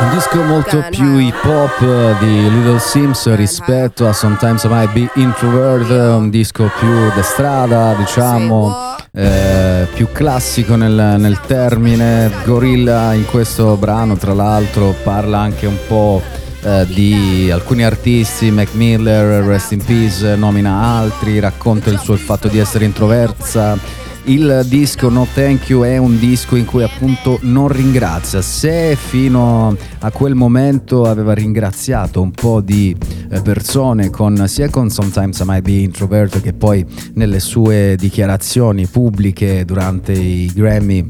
Un disco molto più hip hop eh, di Little Sims rispetto a Sometimes I Might Be Introvert, un disco più da strada, diciamo, eh, più classico nel, nel termine. Gorilla in questo brano, tra l'altro, parla anche un po' eh, di alcuni artisti, Mac Miller, Rest in Peace, nomina altri, racconta il suo fatto di essere introversa il disco No Thank You è un disco in cui appunto non ringrazia. Se fino a quel momento aveva ringraziato un po' di eh, persone con, sia con Sometimes I Might Be Introvert che poi nelle sue dichiarazioni pubbliche durante i Grammy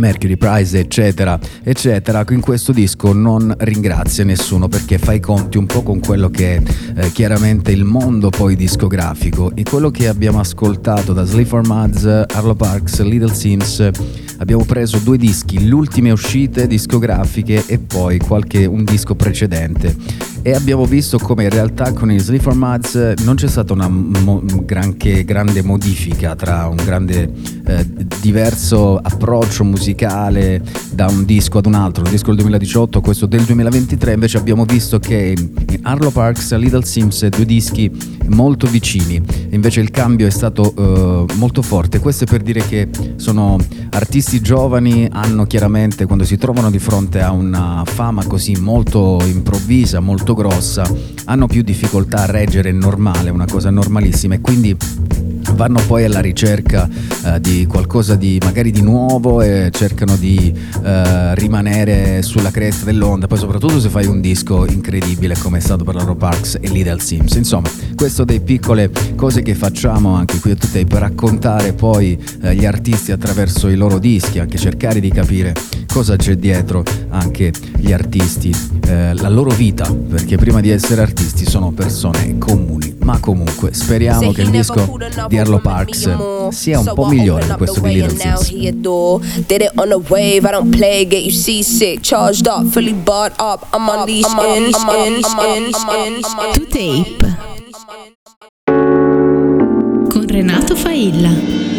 Mercury Prize, eccetera, eccetera. In questo disco non ringrazia nessuno perché fa i conti un po' con quello che è eh, chiaramente il mondo poi discografico e quello che abbiamo ascoltato da Sleep for Muds, Arlo Parks, Little Sims. Abbiamo preso due dischi, le ultime uscite discografiche e poi qualche, un disco precedente e abbiamo visto come in realtà con i Sleep for Muds non c'è stata una mo- granché grande modifica tra un grande eh, diverso approccio musicale da un disco ad un altro, un disco del 2018, questo del 2023, invece abbiamo visto che Arlo Parks e Little Sims due dischi molto vicini, invece il cambio è stato eh, molto forte, questo è per dire che sono artisti giovani, hanno chiaramente quando si trovano di fronte a una fama così molto improvvisa, molto grossa, hanno più difficoltà a reggere il normale, una cosa normalissima e quindi vanno poi alla ricerca eh, di qualcosa di magari di nuovo e cercano di eh, rimanere sulla cresta dell'onda, poi soprattutto se fai un disco incredibile come è stato per la Parks e Little Sims. Insomma, questo dei piccole cose che facciamo anche qui a Tutte per raccontare poi eh, gli artisti attraverso i loro dischi, anche cercare di capire cosa c'è dietro anche gli artisti, eh, la loro vita, perché prima di essere artisti sono persone comuni. Ma comunque speriamo che il disco di Arlo Parks sia un po' migliore di questo di Little Sims. Did it on a wave, I don't play, get you seasick. Charged up, fully barred up. I'm unleashed in, in, in, in, in. To Tape con Renato Failla.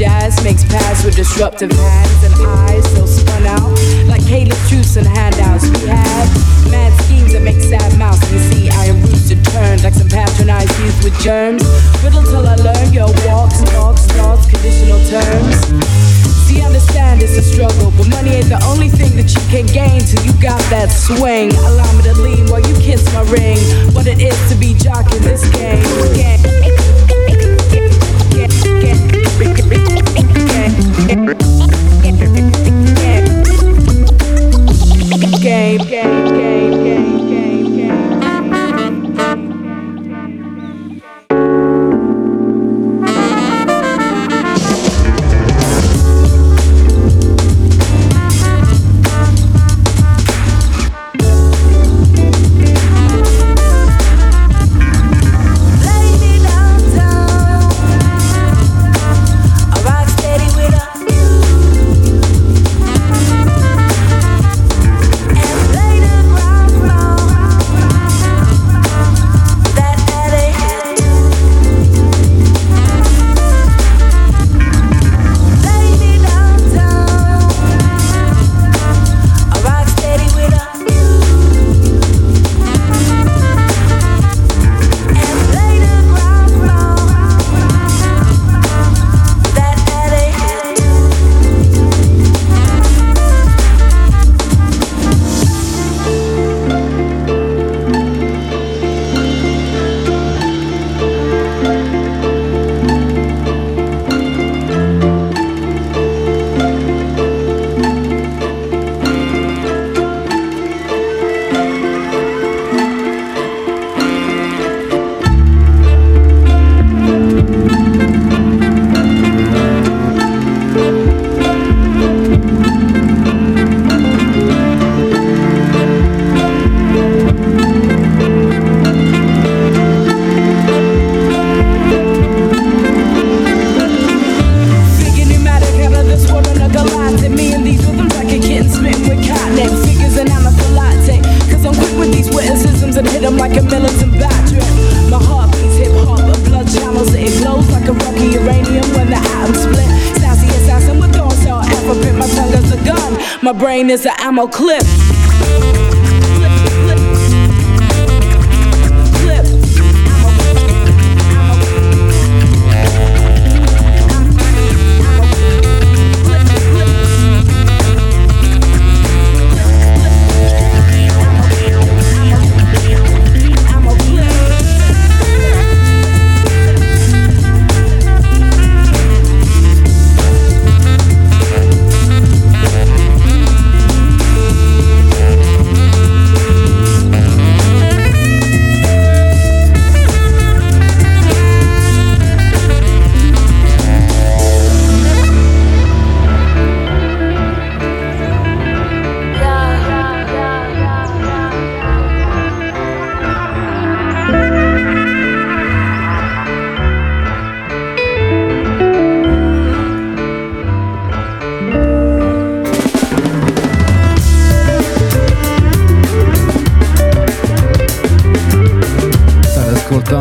Jazz makes paths with disruptive hands and eyes so spun out like Caleb truths and handouts. We have mad schemes that make sad mouths and see I am rooted turned like some patronized youth with germs. Riddle till I learn your walks, talks, thoughts, conditional terms. See, understand it's a struggle, but money ain't the only thing that you can gain till you got that swing. Allow me to lean while you kiss my ring. What it is to be jock in this game. Game, game, game, game,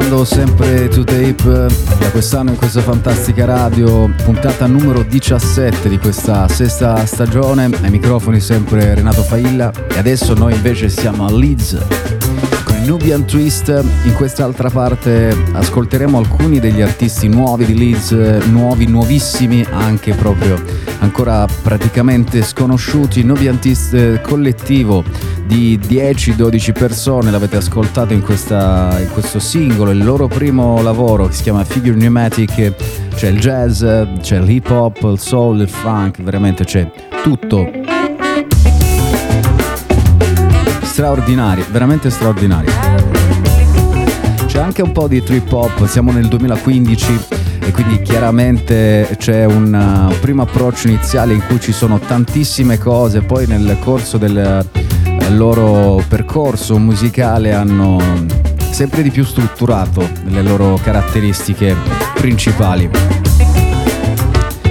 ascoltando sempre To Tape da quest'anno in questa fantastica radio, puntata numero 17 di questa sesta stagione. Ai microfoni sempre Renato Failla e adesso noi invece siamo a Leeds Nubian Twist. In quest'altra parte ascolteremo alcuni degli artisti nuovi di Leeds, nuovi, nuovissimi, anche proprio ancora praticamente sconosciuti. Nubian Twist eh, collettivo di 10-12 persone, l'avete ascoltato in, questa- in questo singolo, il loro primo lavoro che si chiama Figure Pneumatic, c'è il jazz, c'è l'hip hop, il soul, il funk, veramente c'è tutto. Straordinari, veramente straordinari. C'è anche un po' di trip hop, siamo nel 2015 e quindi chiaramente c'è un uh, primo approccio iniziale in cui ci sono tantissime cose, poi nel corso del eh, loro percorso musicale hanno sempre di più strutturato le loro caratteristiche principali.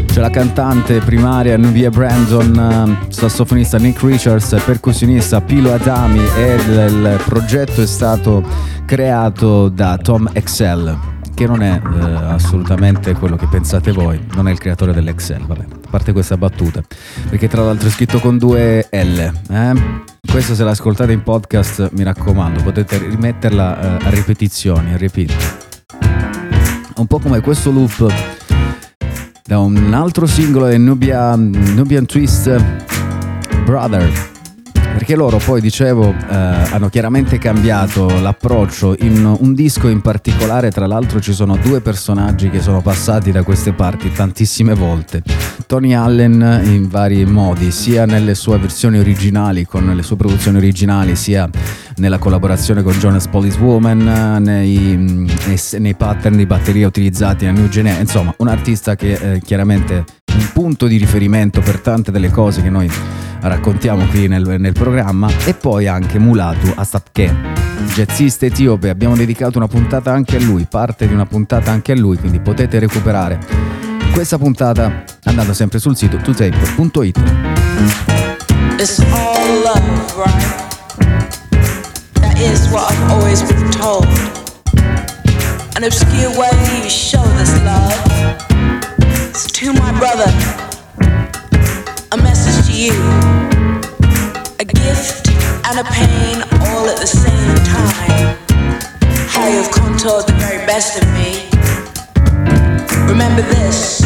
C'è la cantante primaria Nubia Brandon, eh, sassofonista Nick Richards, percussionista Pilo Adami e il progetto è stato creato da Tom Excel, che non è eh, assolutamente quello che pensate voi, non è il creatore dell'Excel, vabbè, a parte questa battuta, perché tra l'altro è scritto con due L. Eh? Questo se l'ascoltate in podcast, mi raccomando, potete rimetterla eh, a ripetizioni, a repeat. Un po' come questo loop da un altro singolo del Nubia, Nubian Twist Brother. Perché loro poi, dicevo, eh, hanno chiaramente cambiato l'approccio in un disco in particolare, tra l'altro ci sono due personaggi che sono passati da queste parti tantissime volte. Tony Allen in vari modi, sia nelle sue versioni originali, con le sue produzioni originali, sia nella collaborazione con Jonas Police Woman, nei, nei, nei pattern di batteria utilizzati a New Genea, insomma un artista che eh, chiaramente un punto di riferimento per tante delle cose che noi raccontiamo qui nel, nel programma e poi anche Mulatu Asapke, jazzista etiope, abbiamo dedicato una puntata anche a lui, parte di una puntata anche a lui, quindi potete recuperare questa puntata andando sempre sul sito tutape.it. It's all love, right? That is what I've always been told. An obscure way you show this love. To my brother. A message to you. A gift and a pain all at the same time. How you've contoured the very best of me. Remember this.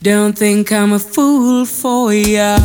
Don't think I'm a fool for ya,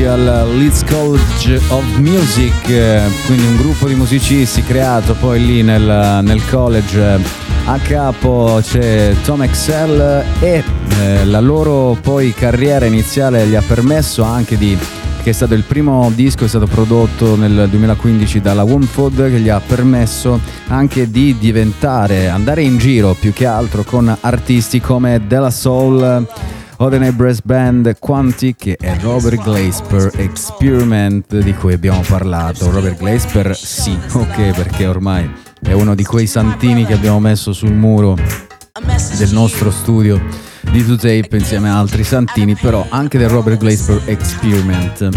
2011 al Leeds College of Music, eh, quindi un gruppo di musicisti creato poi lì nel, nel college. A capo c'è Tom Excel e eh, la loro poi carriera iniziale gli ha permesso anche di che è stato il primo disco, è stato prodotto nel 2015 dalla Wombford, che gli ha permesso anche di diventare, andare in giro più che altro con artisti come Della Soul, Odenay Brass Band, Quantic e Robert Glasper Experiment di cui abbiamo parlato. Robert Glasper sì, ok, perché ormai è uno di quei santini che abbiamo messo sul muro del nostro studio di 2Tape insieme a altri santini, però anche del Robert Glasper Experiment.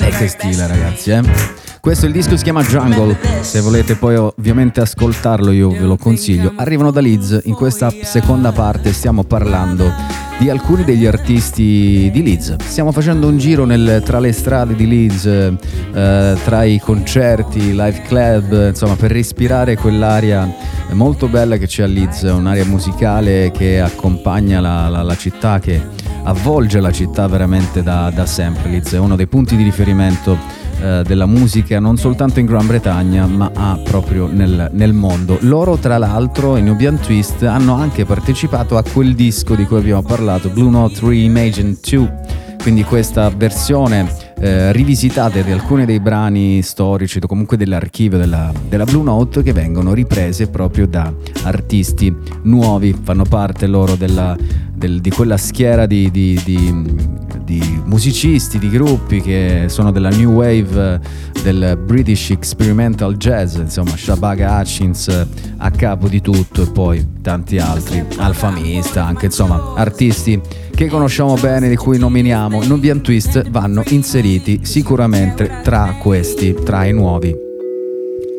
E che stile ragazzi, eh? Questo il disco si chiama Jungle, se volete poi ovviamente ascoltarlo io ve lo consiglio. Arrivano da Leeds, in questa seconda parte stiamo parlando di alcuni degli artisti di Leeds. Stiamo facendo un giro nel- tra le strade di Leeds, eh, tra i concerti, live club, insomma per respirare quell'aria molto bella che c'è a Leeds, un'area musicale che accompagna la, la- la città, che avvolge la città veramente da, da sempre. Leeds è uno dei punti di riferimento eh, della musica non soltanto in Gran Bretagna ma ah, proprio nel, nel mondo. Loro tra l'altro i Nubian Twist hanno anche partecipato a quel disco di cui abbiamo parlato, Blue Note Reimagine 2, quindi questa versione eh, rivisitata di alcuni dei brani storici o comunque dell'archivio della, della Blue Note che vengono riprese proprio da artisti nuovi, fanno parte loro della, del- di quella schiera di, di- di- di musicisti, di gruppi che sono della new wave eh, del British Experimental Jazz, insomma Shabaga Hutchins eh, a capo di tutto e poi tanti altri, Alfamista, anche insomma artisti che conosciamo bene, di cui nominiamo Nubian Twist, vanno inseriti sicuramente tra questi, tra i nuovi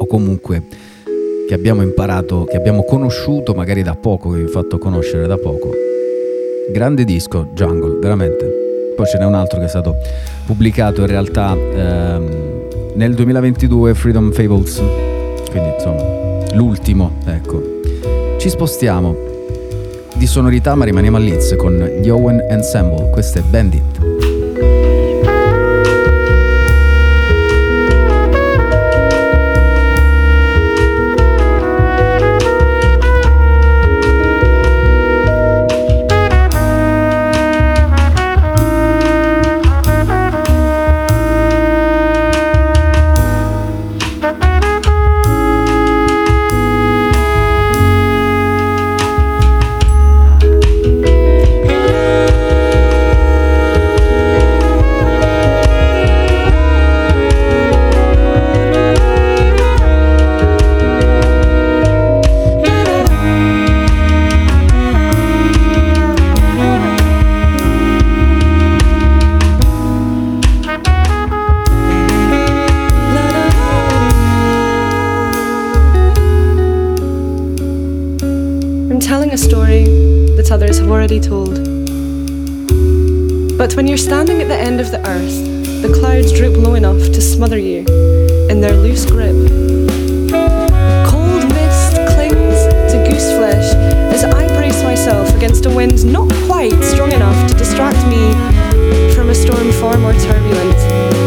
o comunque che abbiamo imparato, che abbiamo conosciuto magari da poco, che vi ho fatto conoscere da poco. Grande disco, Jungle, veramente. Poi ce n'è un altro che è stato pubblicato in realtà ehm, nel 2022, Freedom Fables, quindi insomma l'ultimo, ecco. Ci spostiamo di sonorità ma rimaniamo a Leeds con gli Owen Ensemble, questo è Bandit. But when you're standing at the end of the earth, the clouds droop low enough to smother you in their loose grip. Cold mist clings to goose flesh as I brace myself against a wind not quite strong enough to distract me from a storm far more turbulent.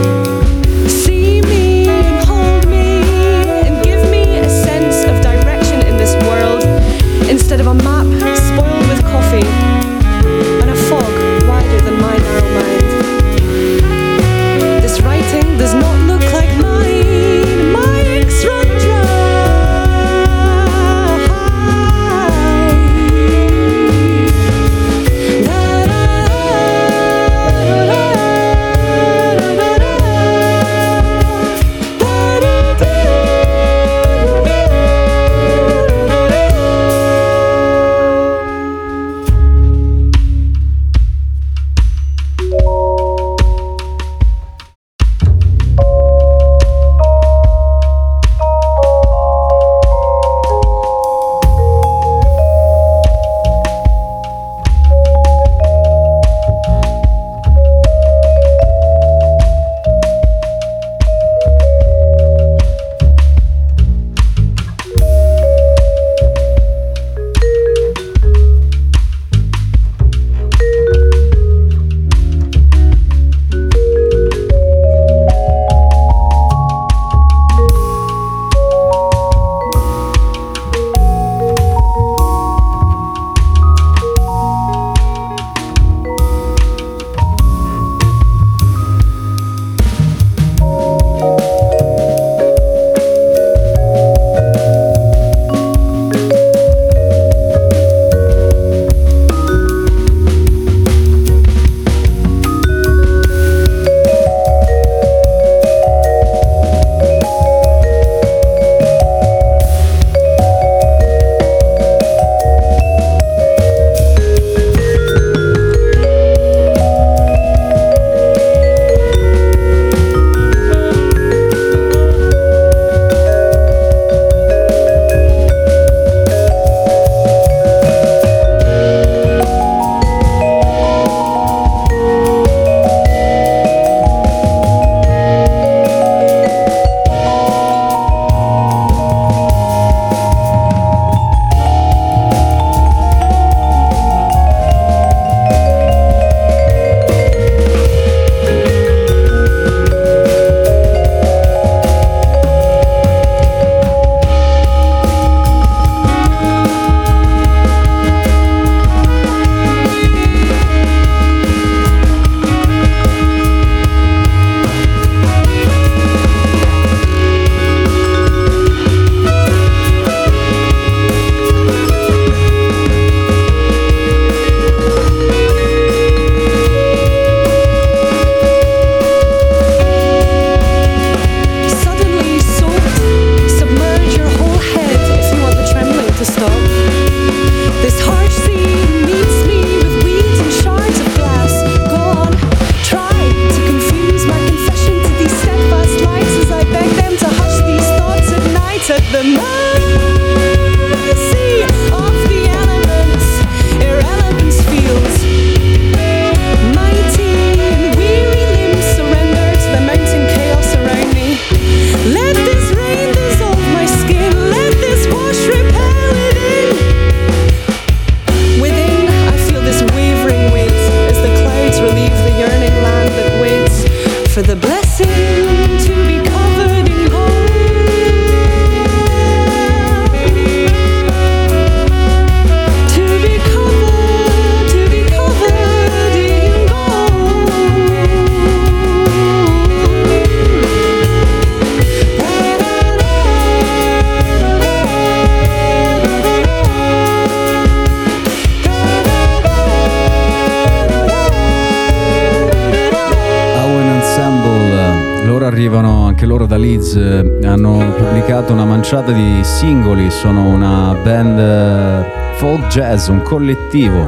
Singoli, sono una band eh, folk jazz, un collettivo.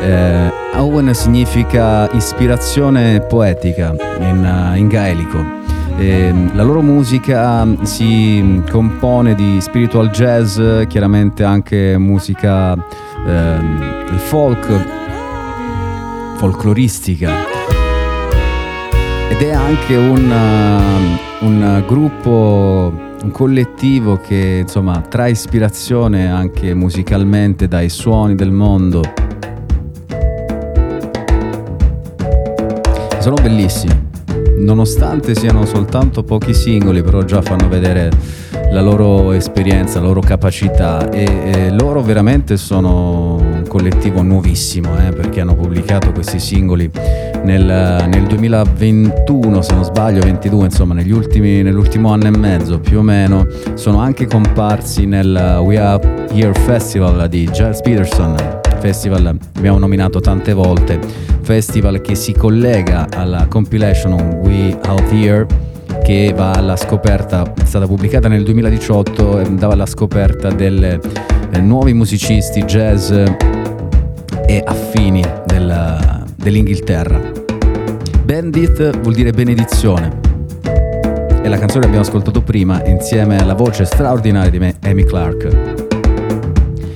Eh, Owen significa ispirazione poetica in, uh, in gaelico. E la loro musica si compone di spiritual jazz, chiaramente anche musica il folk, folcloristica. Ed è anche un, un gruppo, un collettivo che insomma trae ispirazione anche musicalmente dai suoni del mondo. Sono bellissimi nonostante siano soltanto pochi singoli, però già fanno vedere la loro esperienza, la loro capacità e, e loro veramente sono collettivo nuovissimo eh, perché hanno pubblicato questi singoli nel, nel 2021 se non sbaglio 22 insomma ultimi, nell'ultimo anno e mezzo più o meno sono anche comparsi nel We Are Here Festival di Giles Peterson. Festival abbiamo nominato tante volte festival che si collega alla compilation We Out Here che va alla scoperta, è stata pubblicata nel 2018 e andava alla scoperta dei eh, nuovi musicisti jazz e affini del, dell'Inghilterra. Bandit vuol dire benedizione. E la canzone che abbiamo ascoltato prima insieme alla voce straordinaria di Amy Clark.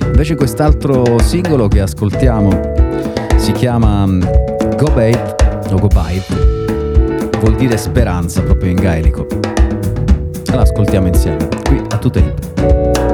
Invece quest'altro singolo che ascoltiamo si chiama mm, Go Bait o Go Bite vuol dire speranza proprio in gaelico. La ascoltiamo insieme, qui a Tape.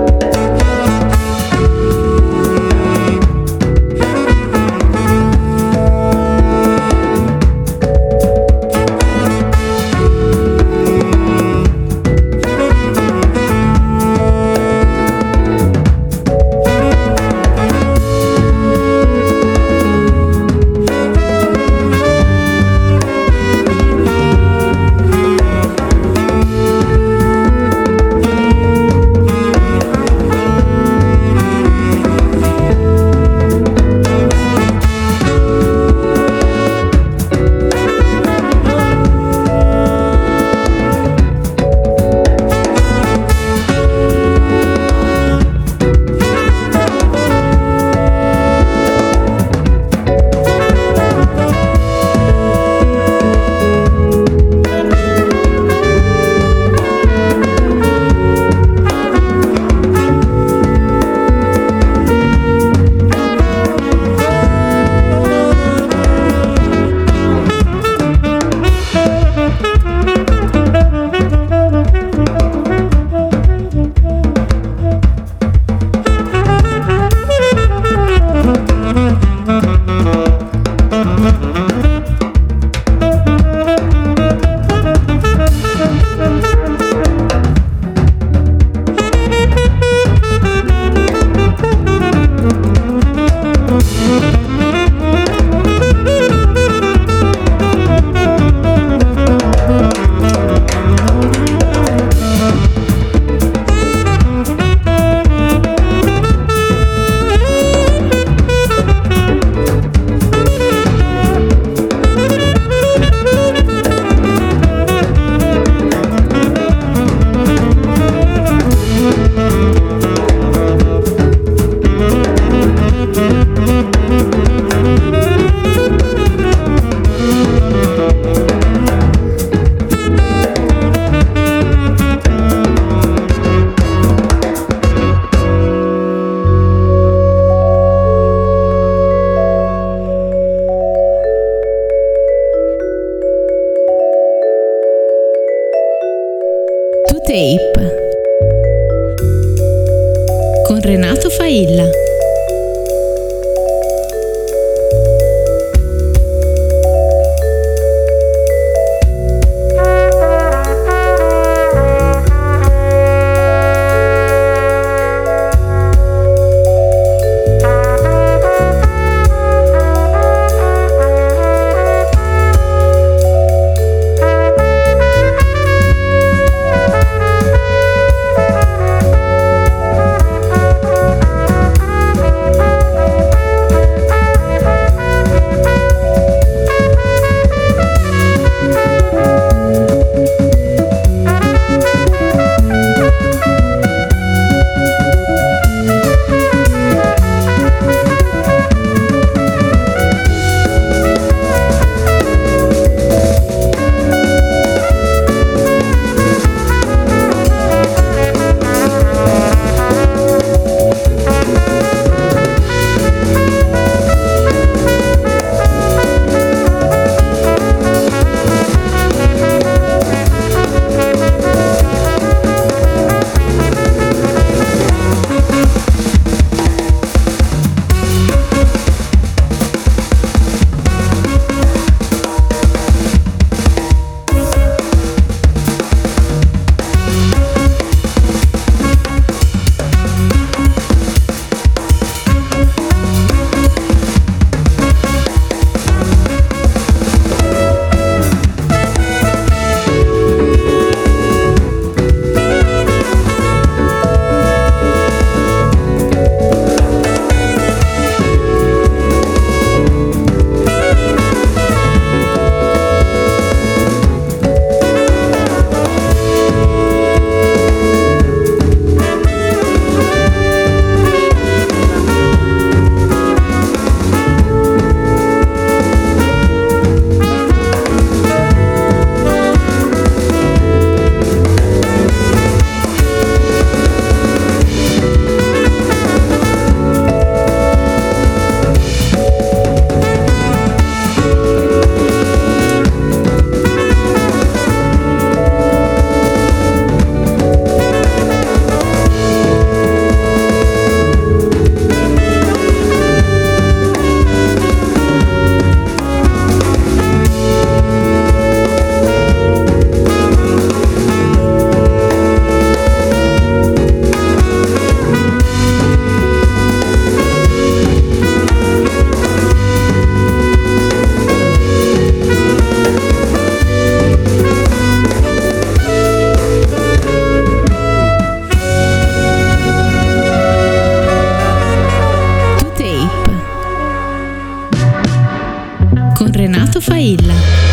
Failla.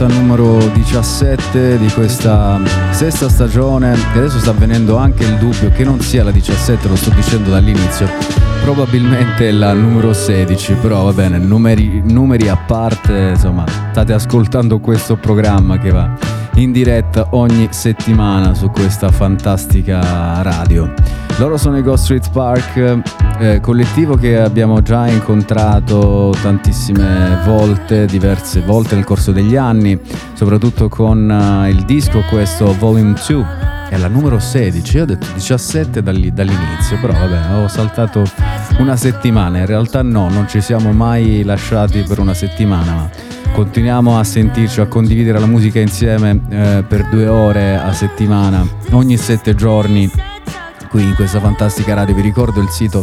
Puntata numero 17 di questa sesta stagione. E adesso sta avvenendo anche il dubbio che non sia la 17, lo sto dicendo dall'inizio. Probabilmente la numero 16, però va bene, numeri, numeri a parte, insomma, state ascoltando questo programma che va in diretta ogni settimana su questa fantastica radio. Loro sono i Ghost Street Park, eh, collettivo che abbiamo già incontrato tantissime volte, diverse volte nel corso degli anni, soprattutto con eh, il disco questo Volume 2, è la numero 16, io ho detto 17 dall'i- dall'inizio, però vabbè, ho saltato una settimana, in realtà no, non ci siamo mai lasciati per una settimana, ma continuiamo a sentirci, a condividere la musica insieme eh, per due ore a settimana, ogni sette giorni, qui in questa fantastica radio. Vi ricordo il sito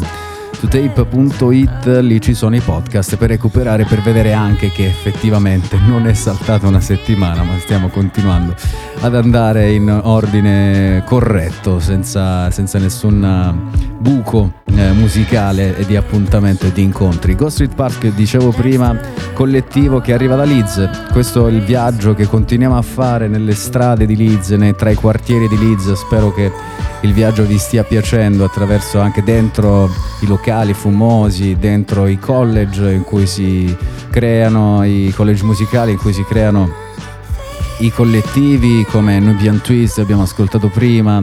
totape.it, lì ci sono i podcast per recuperare, per vedere anche che effettivamente non è saltata una settimana, ma stiamo continuando ad andare in ordine corretto, senza, senza nessun buco eh, musicale e di appuntamento e di incontri. Ghost Street Park, dicevo prima, collettivo che arriva da Leeds, questo è il viaggio che continuiamo a fare nelle strade di Leeds, nei, tra i quartieri di Leeds, spero che il viaggio vi stia piacendo attraverso anche dentro i locali fumosi, dentro i college in cui si creano, i college musicali in cui si creano i collettivi come Nubian Twist abbiamo ascoltato prima,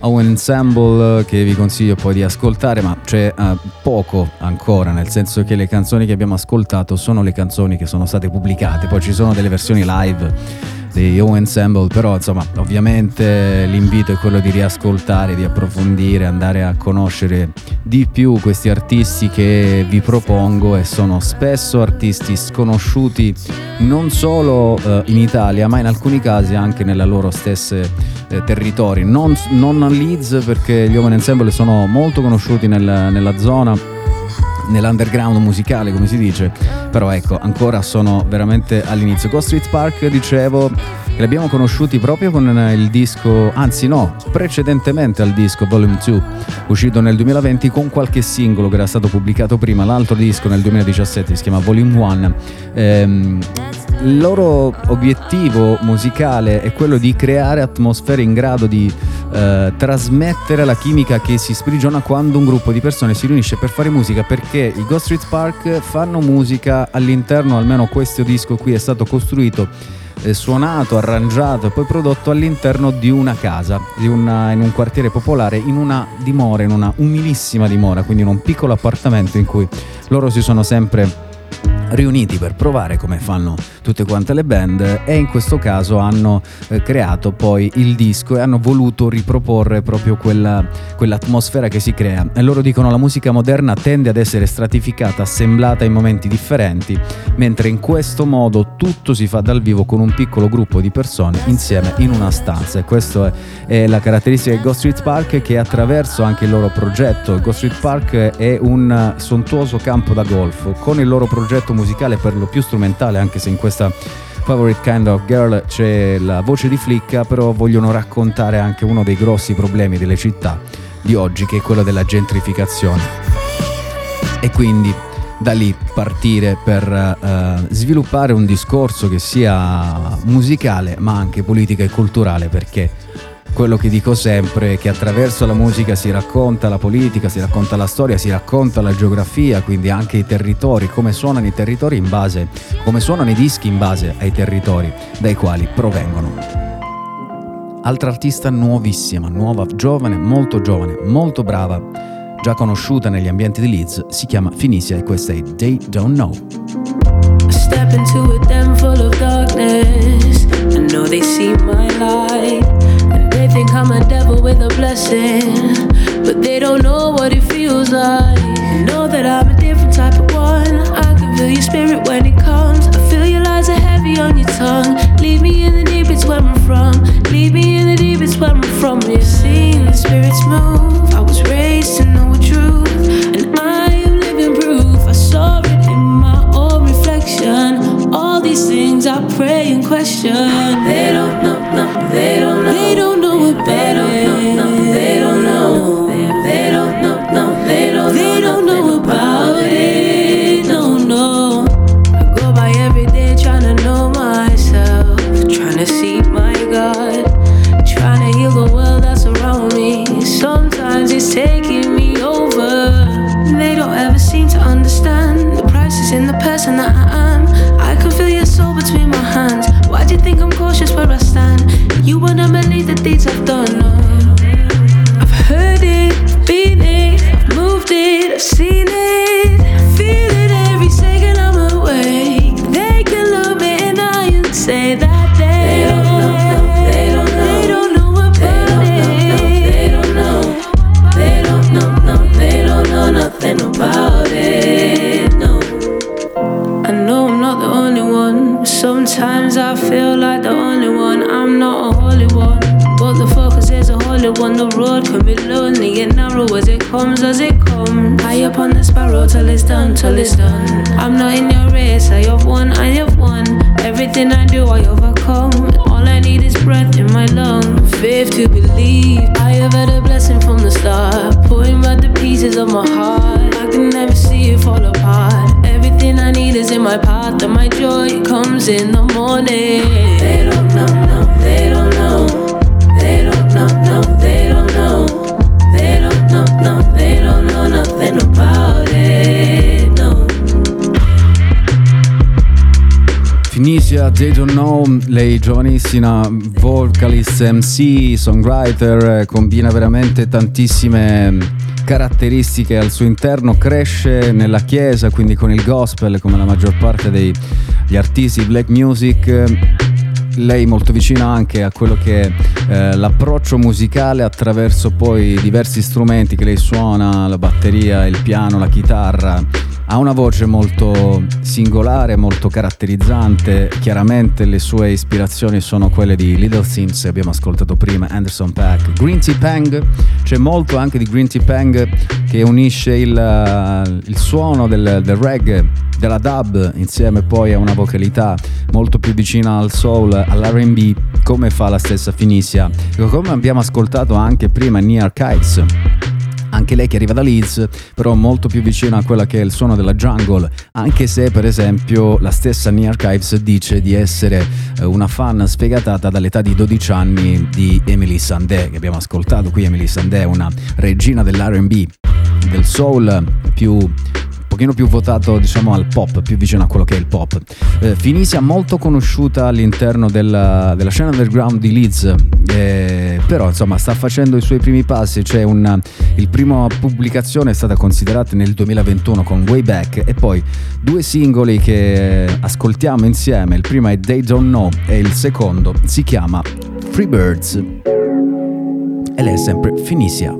Owen Ensemble che vi consiglio poi di ascoltare, ma c'è eh, poco ancora, nel senso che le canzoni che abbiamo ascoltato sono le canzoni che sono state pubblicate, poi ci sono delle versioni live di Owen Ensemble, però insomma ovviamente l'invito è quello di riascoltare, di approfondire, andare a conoscere di più questi artisti che vi propongo e sono spesso artisti sconosciuti non solo eh, in Italia ma in alcuni casi anche nelle loro stesse eh, territori, non, non a Leeds perché gli Owen Ensemble sono molto conosciuti nel, nella zona nell'underground musicale, come si dice, però ecco, ancora sono veramente all'inizio. Ghost Street Park, dicevo, li abbiamo conosciuti proprio con il disco, anzi no, precedentemente al disco Volume 2, uscito nel 2020 con qualche singolo che era stato pubblicato prima, l'altro disco nel 2017 si chiama Volume 1. Ehm, il loro obiettivo musicale è quello di creare atmosfere in grado di eh, trasmettere la chimica che si sprigiona quando un gruppo di persone si riunisce per fare musica perché i Ghost Street Park fanno musica all'interno, almeno questo disco qui è stato costruito eh, suonato, arrangiato e poi prodotto all'interno di una casa, di una, in un quartiere popolare, in una dimora, in una umilissima dimora, quindi in un piccolo appartamento in cui loro si sono sempre riuniti per provare come fanno tutte quante le band e in questo caso hanno eh, creato poi il disco e hanno voluto riproporre proprio quella, quell'atmosfera che si crea. E loro dicono la musica moderna tende ad essere stratificata, assemblata in momenti differenti mentre in questo modo tutto si fa dal vivo con un piccolo gruppo di persone insieme in una stanza e questa è, è la caratteristica di Ghost Street Park che attraverso anche il loro progetto Ghost Street Park è un sontuoso campo da golf con il loro progetto musicale per lo più strumentale, anche se in questa Favorite Kind of Girl c'è la voce di Flicka, però vogliono raccontare anche uno dei grossi problemi delle città di oggi, che è quello della gentrificazione. E quindi da lì partire per uh, sviluppare un discorso che sia musicale ma anche politica e culturale perché quello che dico sempre è che attraverso la musica si racconta la politica, si racconta la storia, si racconta la geografia, quindi anche i territori, come suonano i territori in base, come suonano i dischi in base ai territori dai quali provengono. Altra artista nuovissima, nuova, giovane, molto giovane, molto brava, già conosciuta negli ambienti di Leeds, si chiama Finicia e questa è They Don't Know. I blessing. But they don't know what it feels like. Know that I'm a different type of one. I can feel your spirit when it comes. I feel your lies are heavy on your tongue. Leave me in the deep, it's where I'm from. Leave me in the deep, it's where I'm from. Yeah. Seeing the spirits move. I was raised to know the truth. And I am living proof. I saw it in my own reflection. All these things I pray and question. They don't know, no, they don't know. They don't cautious where I stand. You will not believe the deeds I've done. No. I've heard it, been it, I've moved it, I've seen it. Sometimes I feel like the only one, I'm not a holy one. but the fuck is there's a holy one? The road can be lonely and narrow as it comes, as it comes. High up on the sparrow till it's done, till it's done. I'm not in your race, I have won, I have won. Everything I do, I overcome. All I need is breath in my lung, faith to believe. I have had a blessing from the start, Pulling out the pieces of my heart. I can never see it fall apart. Is in my path, and my joy comes in the morning. They don't know, no, they don't know. They don't know, no, they don't know. They don't know, no, they don't know nothing about it. No. Finisia, They Don't Know, lei giovanissima vocalist, MC, songwriter, eh, combina veramente tantissime caratteristiche al suo interno, cresce nella chiesa, quindi con il gospel come la maggior parte degli artisti black music. Lei molto vicina anche a quello che è eh, l'approccio musicale attraverso poi diversi strumenti che lei suona, la batteria, il piano, la chitarra, ha una voce molto singolare, molto caratterizzante. Chiaramente le sue ispirazioni sono quelle di Little Sims, abbiamo ascoltato prima, Anderson Pack, Green Tea Pang. C'è molto anche di Green Tea Pang che unisce il, il suono del, del reggae, della dub, insieme poi a una vocalità molto più vicina al soul, all'RB, come fa la stessa Finisia. Come abbiamo ascoltato anche prima in Archives anche lei che arriva da Leeds, però molto più vicina a quella che è il suono della jungle, anche se per esempio la stessa Nia Archives dice di essere eh, una fan sfegatata dall'età di 12 anni di Emily Sandé, che abbiamo ascoltato qui. Emily Sandé, una regina dell'R&B, del soul più pochino più votato diciamo al pop, più vicino a quello che è il pop. Eh, Finisia molto conosciuta all'interno della, della scena underground di Leeds, eh, però insomma sta facendo i suoi primi passi, cioè una, il primo pubblicazione è stata considerata nel 2021 con Way Back e poi due singoli che ascoltiamo insieme, il primo è They Don't Know e il secondo si chiama Free Birds e lei è sempre Finisia.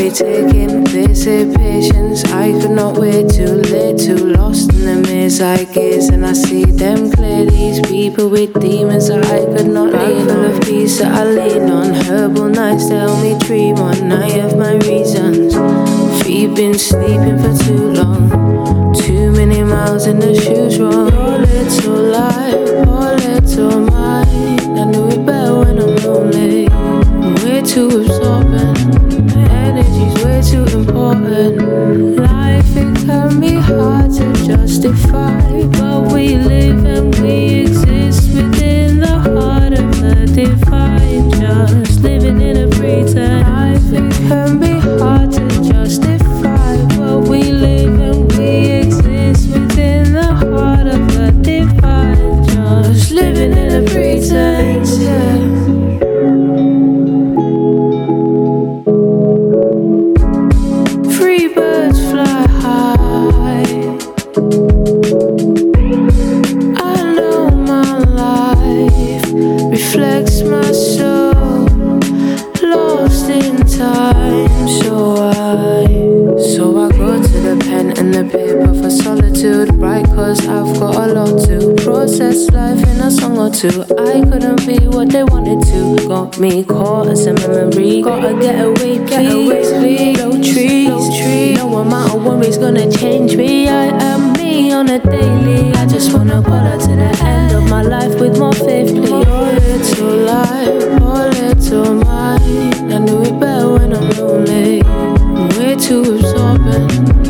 Been taking this a patience I could not wait too late too lost in the maze I guess and I see them clearly these people with the madness I could not find an of peace I lean on. Herbal nice tell me tree when I have my reasons. Keep in sleeping for too long. Many miles in the shoes wrong. Poor little life, poor little mind. I knew it better when I'm lonely. I'm way too absorbent. Energy's way too important. Life it can be hard to justify, but we live and we exist within the heart of the divine. Just living in a pretend. Life it can be hard to for solitude, right? Cause I've got a lot to process life in a song or two. I couldn't be what they wanted to. Got me caught as a memory. Gotta get away, get please. No trees, no trees. No amount of worries gonna change me. I am me on a daily. I just wanna pull her to the end of my life with more faith, please. Your little life, your little mind. I knew it better when I'm lonely. I'm way too absorbent.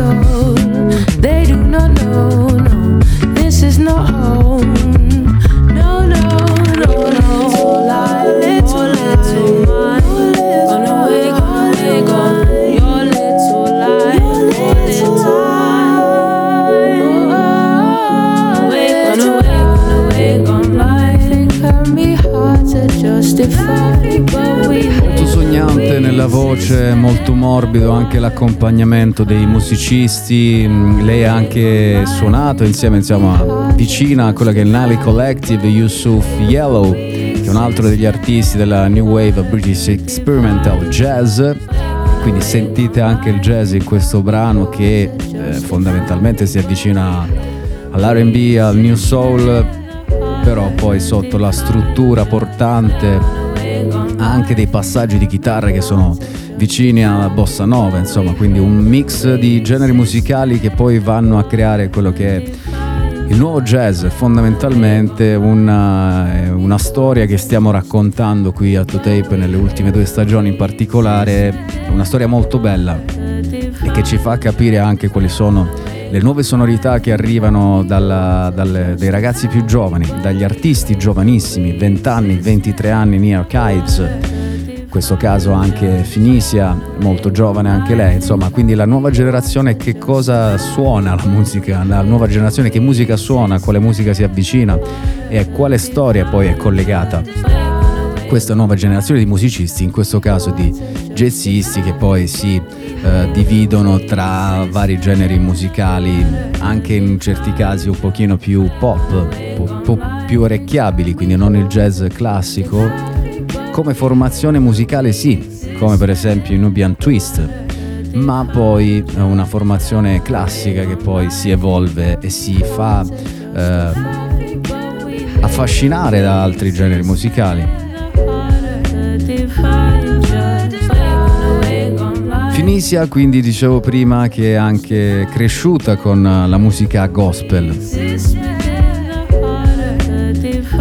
Working voce, molto morbido anche l'accompagnamento dei musicisti. Mm, Lei ha anche suonato insieme, insomma, vicina a quella che è il Nile Collective, Yusuf Yellow, che è un altro degli artisti della New Wave British Experimental Jazz. Quindi sentite anche il jazz in questo brano che eh, fondamentalmente si avvicina all'RB, al New Soul, però poi sotto la struttura portante anche dei passaggi di chitarra che sono vicini alla bossa nova, insomma, quindi un mix di generi musicali che poi vanno a creare quello che è il nuovo jazz, fondamentalmente una, è una storia che stiamo raccontando qui a To Tape nelle ultime due stagioni in particolare, una storia molto bella e che ci fa capire anche quali sono le nuove sonorità che arrivano dalla- dalle- dai ragazzi più giovani, dagli artisti giovanissimi, 20 anni, 23 anni, New Archives, in questo caso anche Finisia, molto giovane anche lei, insomma, quindi la nuova generazione che cosa suona la musica, la nuova generazione che musica suona, a quale musica si avvicina e a quale storia poi è collegata questa nuova generazione di musicisti, in questo caso di jazzisti che poi si eh, dividono tra vari generi musicali, anche in certi casi un pochino più pop, po- po- più orecchiabili, quindi non il jazz classico. Come formazione musicale sì, come per esempio i Nubian Twist, ma poi è una formazione classica che poi si evolve e si fa eh, affascinare da altri generi musicali. Finisia quindi dicevo prima che è anche cresciuta con la musica gospel. E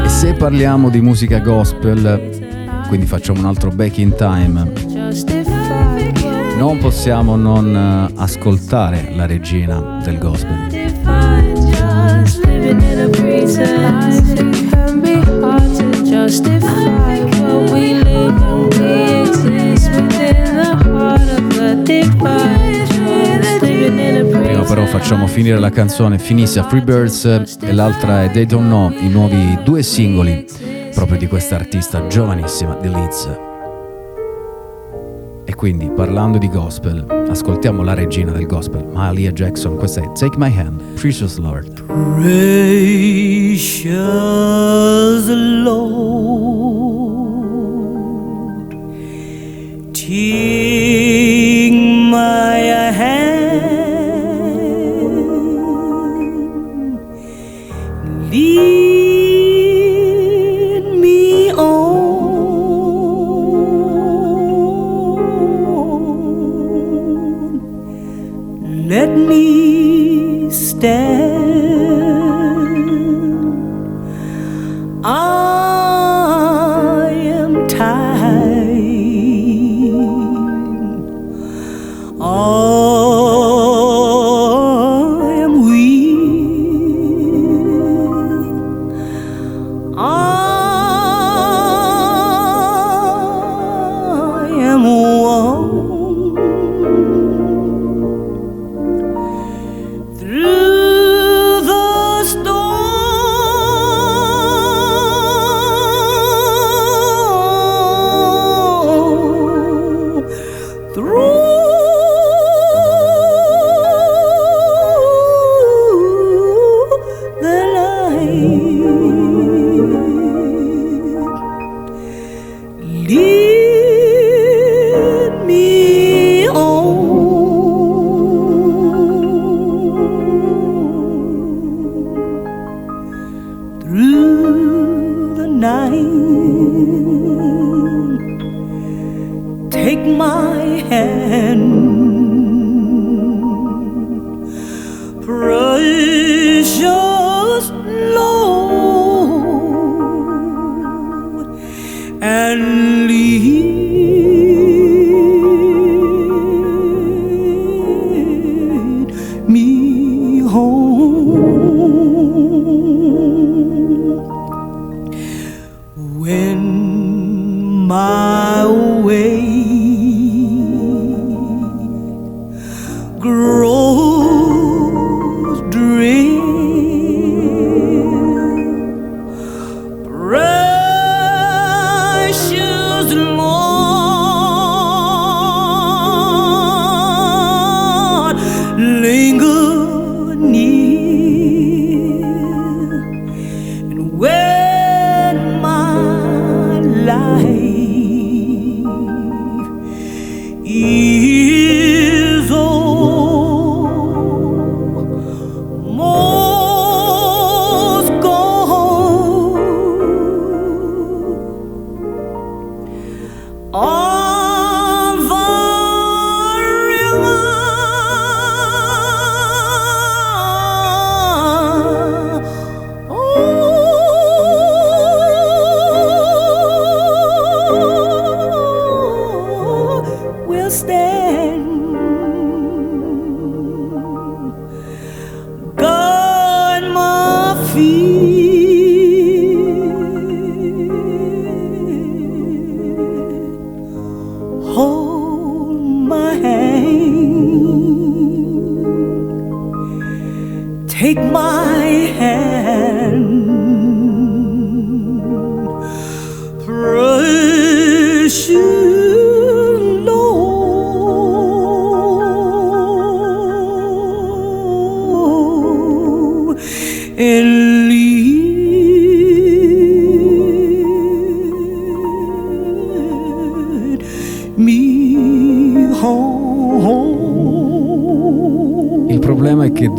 se parliamo di musica gospel, quindi facciamo un altro back in time, non possiamo non eh, ascoltare la regina del gospel. A a a Prima però facciamo finire la canzone Finisia Free Birds e l'altra è They Don't Know, i nuovi due singoli proprio di questa artista giovanissima di Leeds. E quindi parlando di gospel, ascoltiamo la regina del gospel, Mahalia Jackson, questa è Take My Hand, Precious Lord. Precious Lord,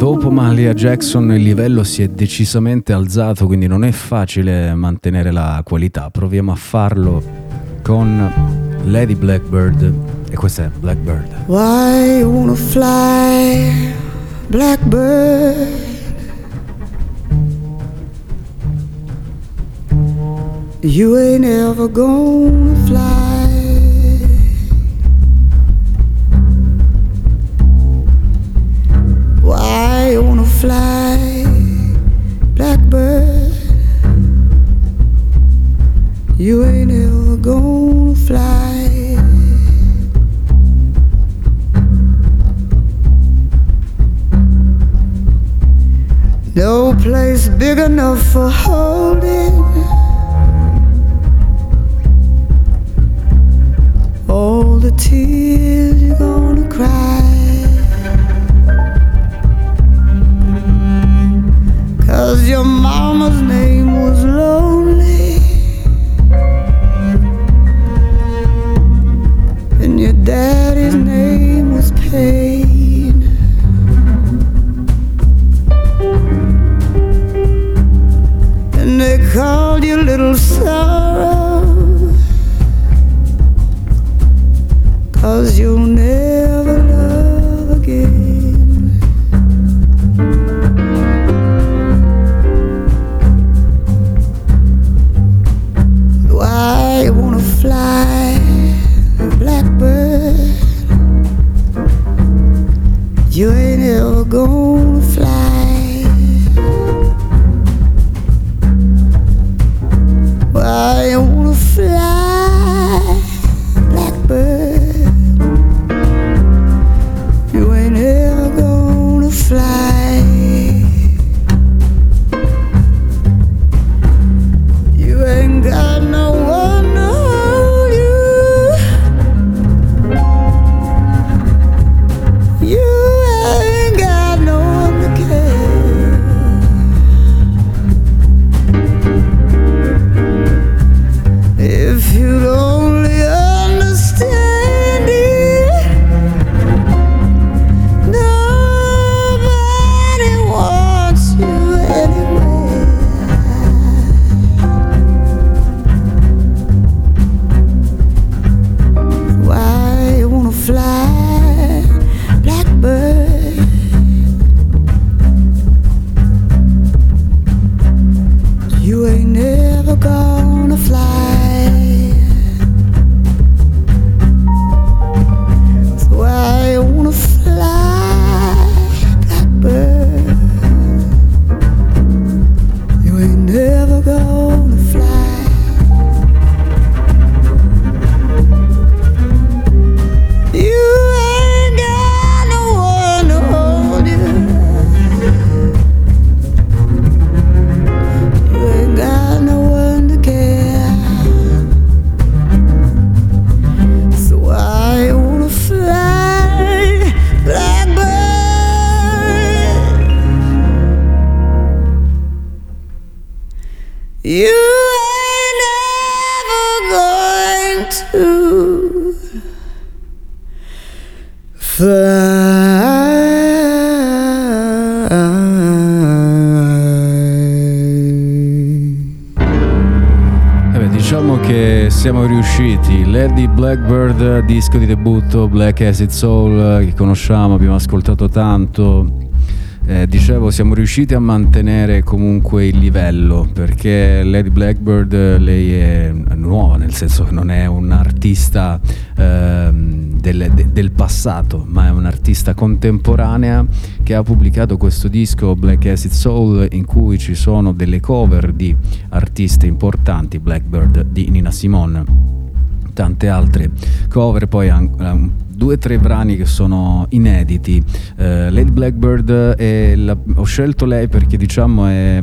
Dopo Malia Jackson il livello si è decisamente alzato, quindi non è facile mantenere la qualità. Proviamo a farlo con Lady Blackbird e questa è Blackbird. Why you wanna fly Blackbird? You ain't ever gonna fly big enough for her. Lady Blackbird, disco di debutto, Black Acid Soul, che conosciamo, abbiamo ascoltato tanto. Eh, dicevo, siamo riusciti a mantenere comunque il livello perché Lady Blackbird, eh, lei è nuova, nel senso che non è un'artista ehm, del, de- del passato, ma è un'artista contemporanea che ha pubblicato questo disco Black Acid Soul in cui ci sono delle cover di artiste importanti, Blackbird di Nina Simone tante altre cover, poi an- due o tre brani che sono inediti. Eh, Lady Blackbird la- ho scelto lei perché diciamo è,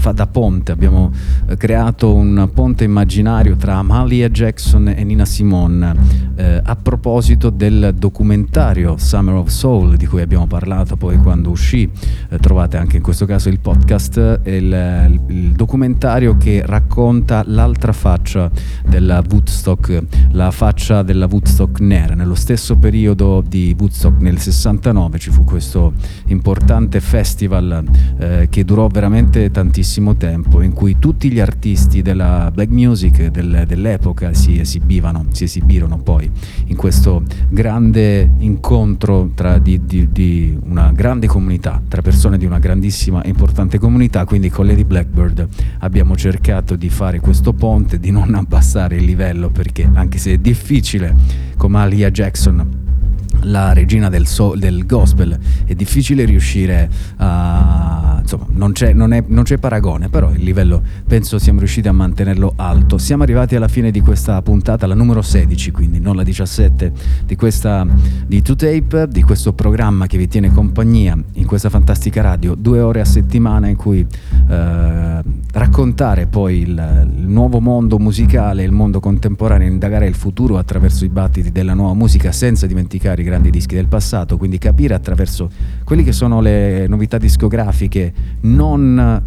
fa da ponte, abbiamo eh, creato un ponte immaginario tra Amalia Jackson e Nina Simone. Eh, a proposito del documentario Summer of Soul di cui abbiamo parlato poi quando uscì, Eh, trovate anche in questo caso il podcast, il, il- il documentario che racconta l'altra faccia della Woodstock, la faccia della Woodstock nera. Nello stesso periodo di Woodstock nel 69 ci fu questo importante festival eh, che durò veramente tantissimo tempo in cui tutti gli artisti della black music del- dell'epoca si esibivano, si esibirono poi in questo grande incontro tra di, di- di una grande comunità, tra persone di una grandissima e importante comunità, quindi con Lady Blackbird abbiamo cercato di fare questo ponte, di non abbassare il livello perché anche se è difficile come Alia Jackson la regina del, so- del gospel. È difficile riuscire a insomma non c'è, non è- non c'è paragone però il livello penso siamo riusciti a mantenerlo alto. Siamo arrivati alla fine di questa puntata la numero 16 quindi non la 17 di questa di 2Tape di questo programma che vi tiene compagnia in questa fantastica radio. Due ore a settimana in cui eh, raccontare poi il, il nuovo mondo musicale il mondo contemporaneo indagare il futuro attraverso i battiti della nuova musica senza dimenticare i grandi dischi del passato quindi capire attraverso quelli che sono le novità discografiche non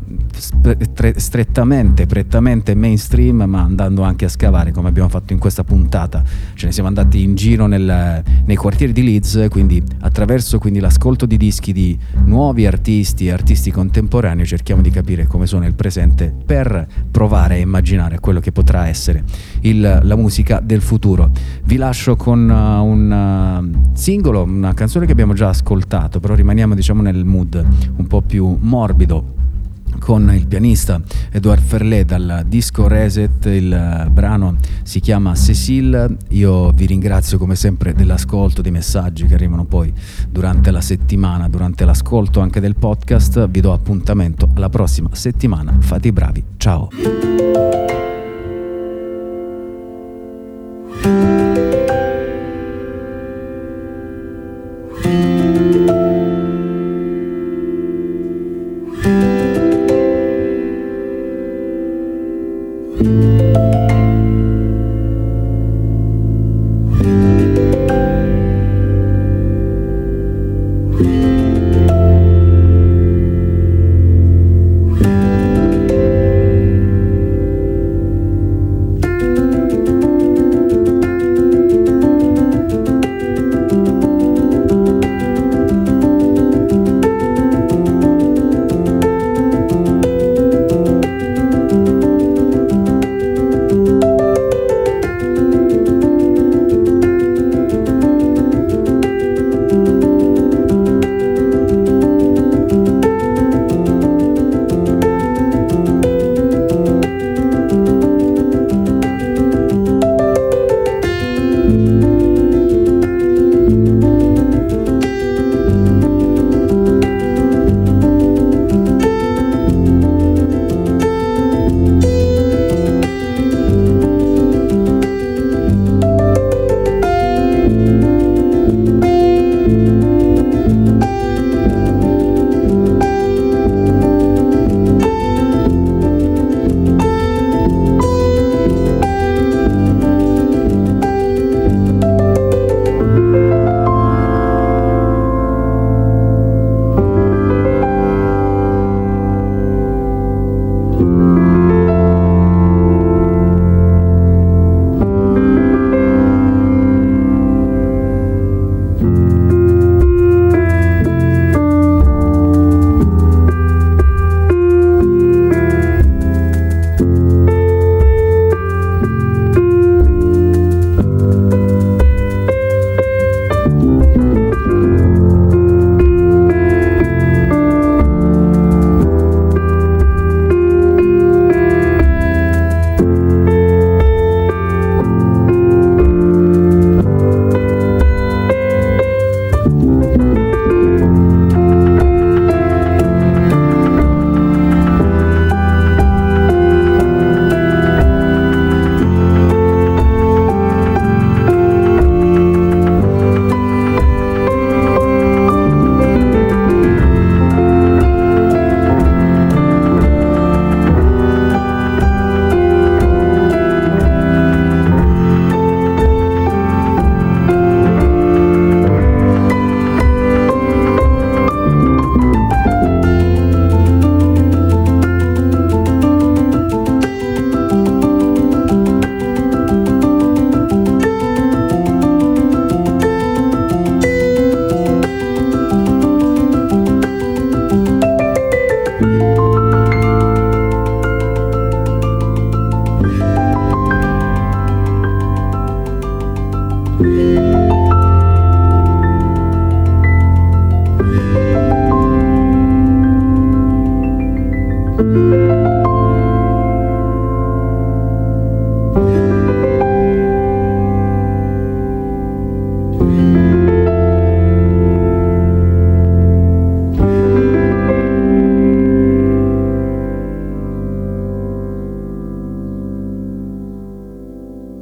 strettamente, prettamente mainstream, ma andando anche a scavare come abbiamo fatto in questa puntata. Ce ne siamo andati in giro nel- nei quartieri di Leeds, quindi attraverso quindi, l'ascolto di dischi di nuovi artisti artisti contemporanei cerchiamo di capire come sono il presente per provare a immaginare quello che potrà essere il- la musica del futuro. Vi lascio con uh, un uh, singolo, una canzone che abbiamo già ascoltato, però rimaniamo diciamo nel mood un po' più morbido con il pianista Edouard Ferlet dal disco Reset, il brano si chiama Cecile, io vi ringrazio come sempre dell'ascolto, dei messaggi che arrivano poi durante la settimana, durante l'ascolto anche del podcast, vi do appuntamento alla prossima settimana, fate i bravi, ciao!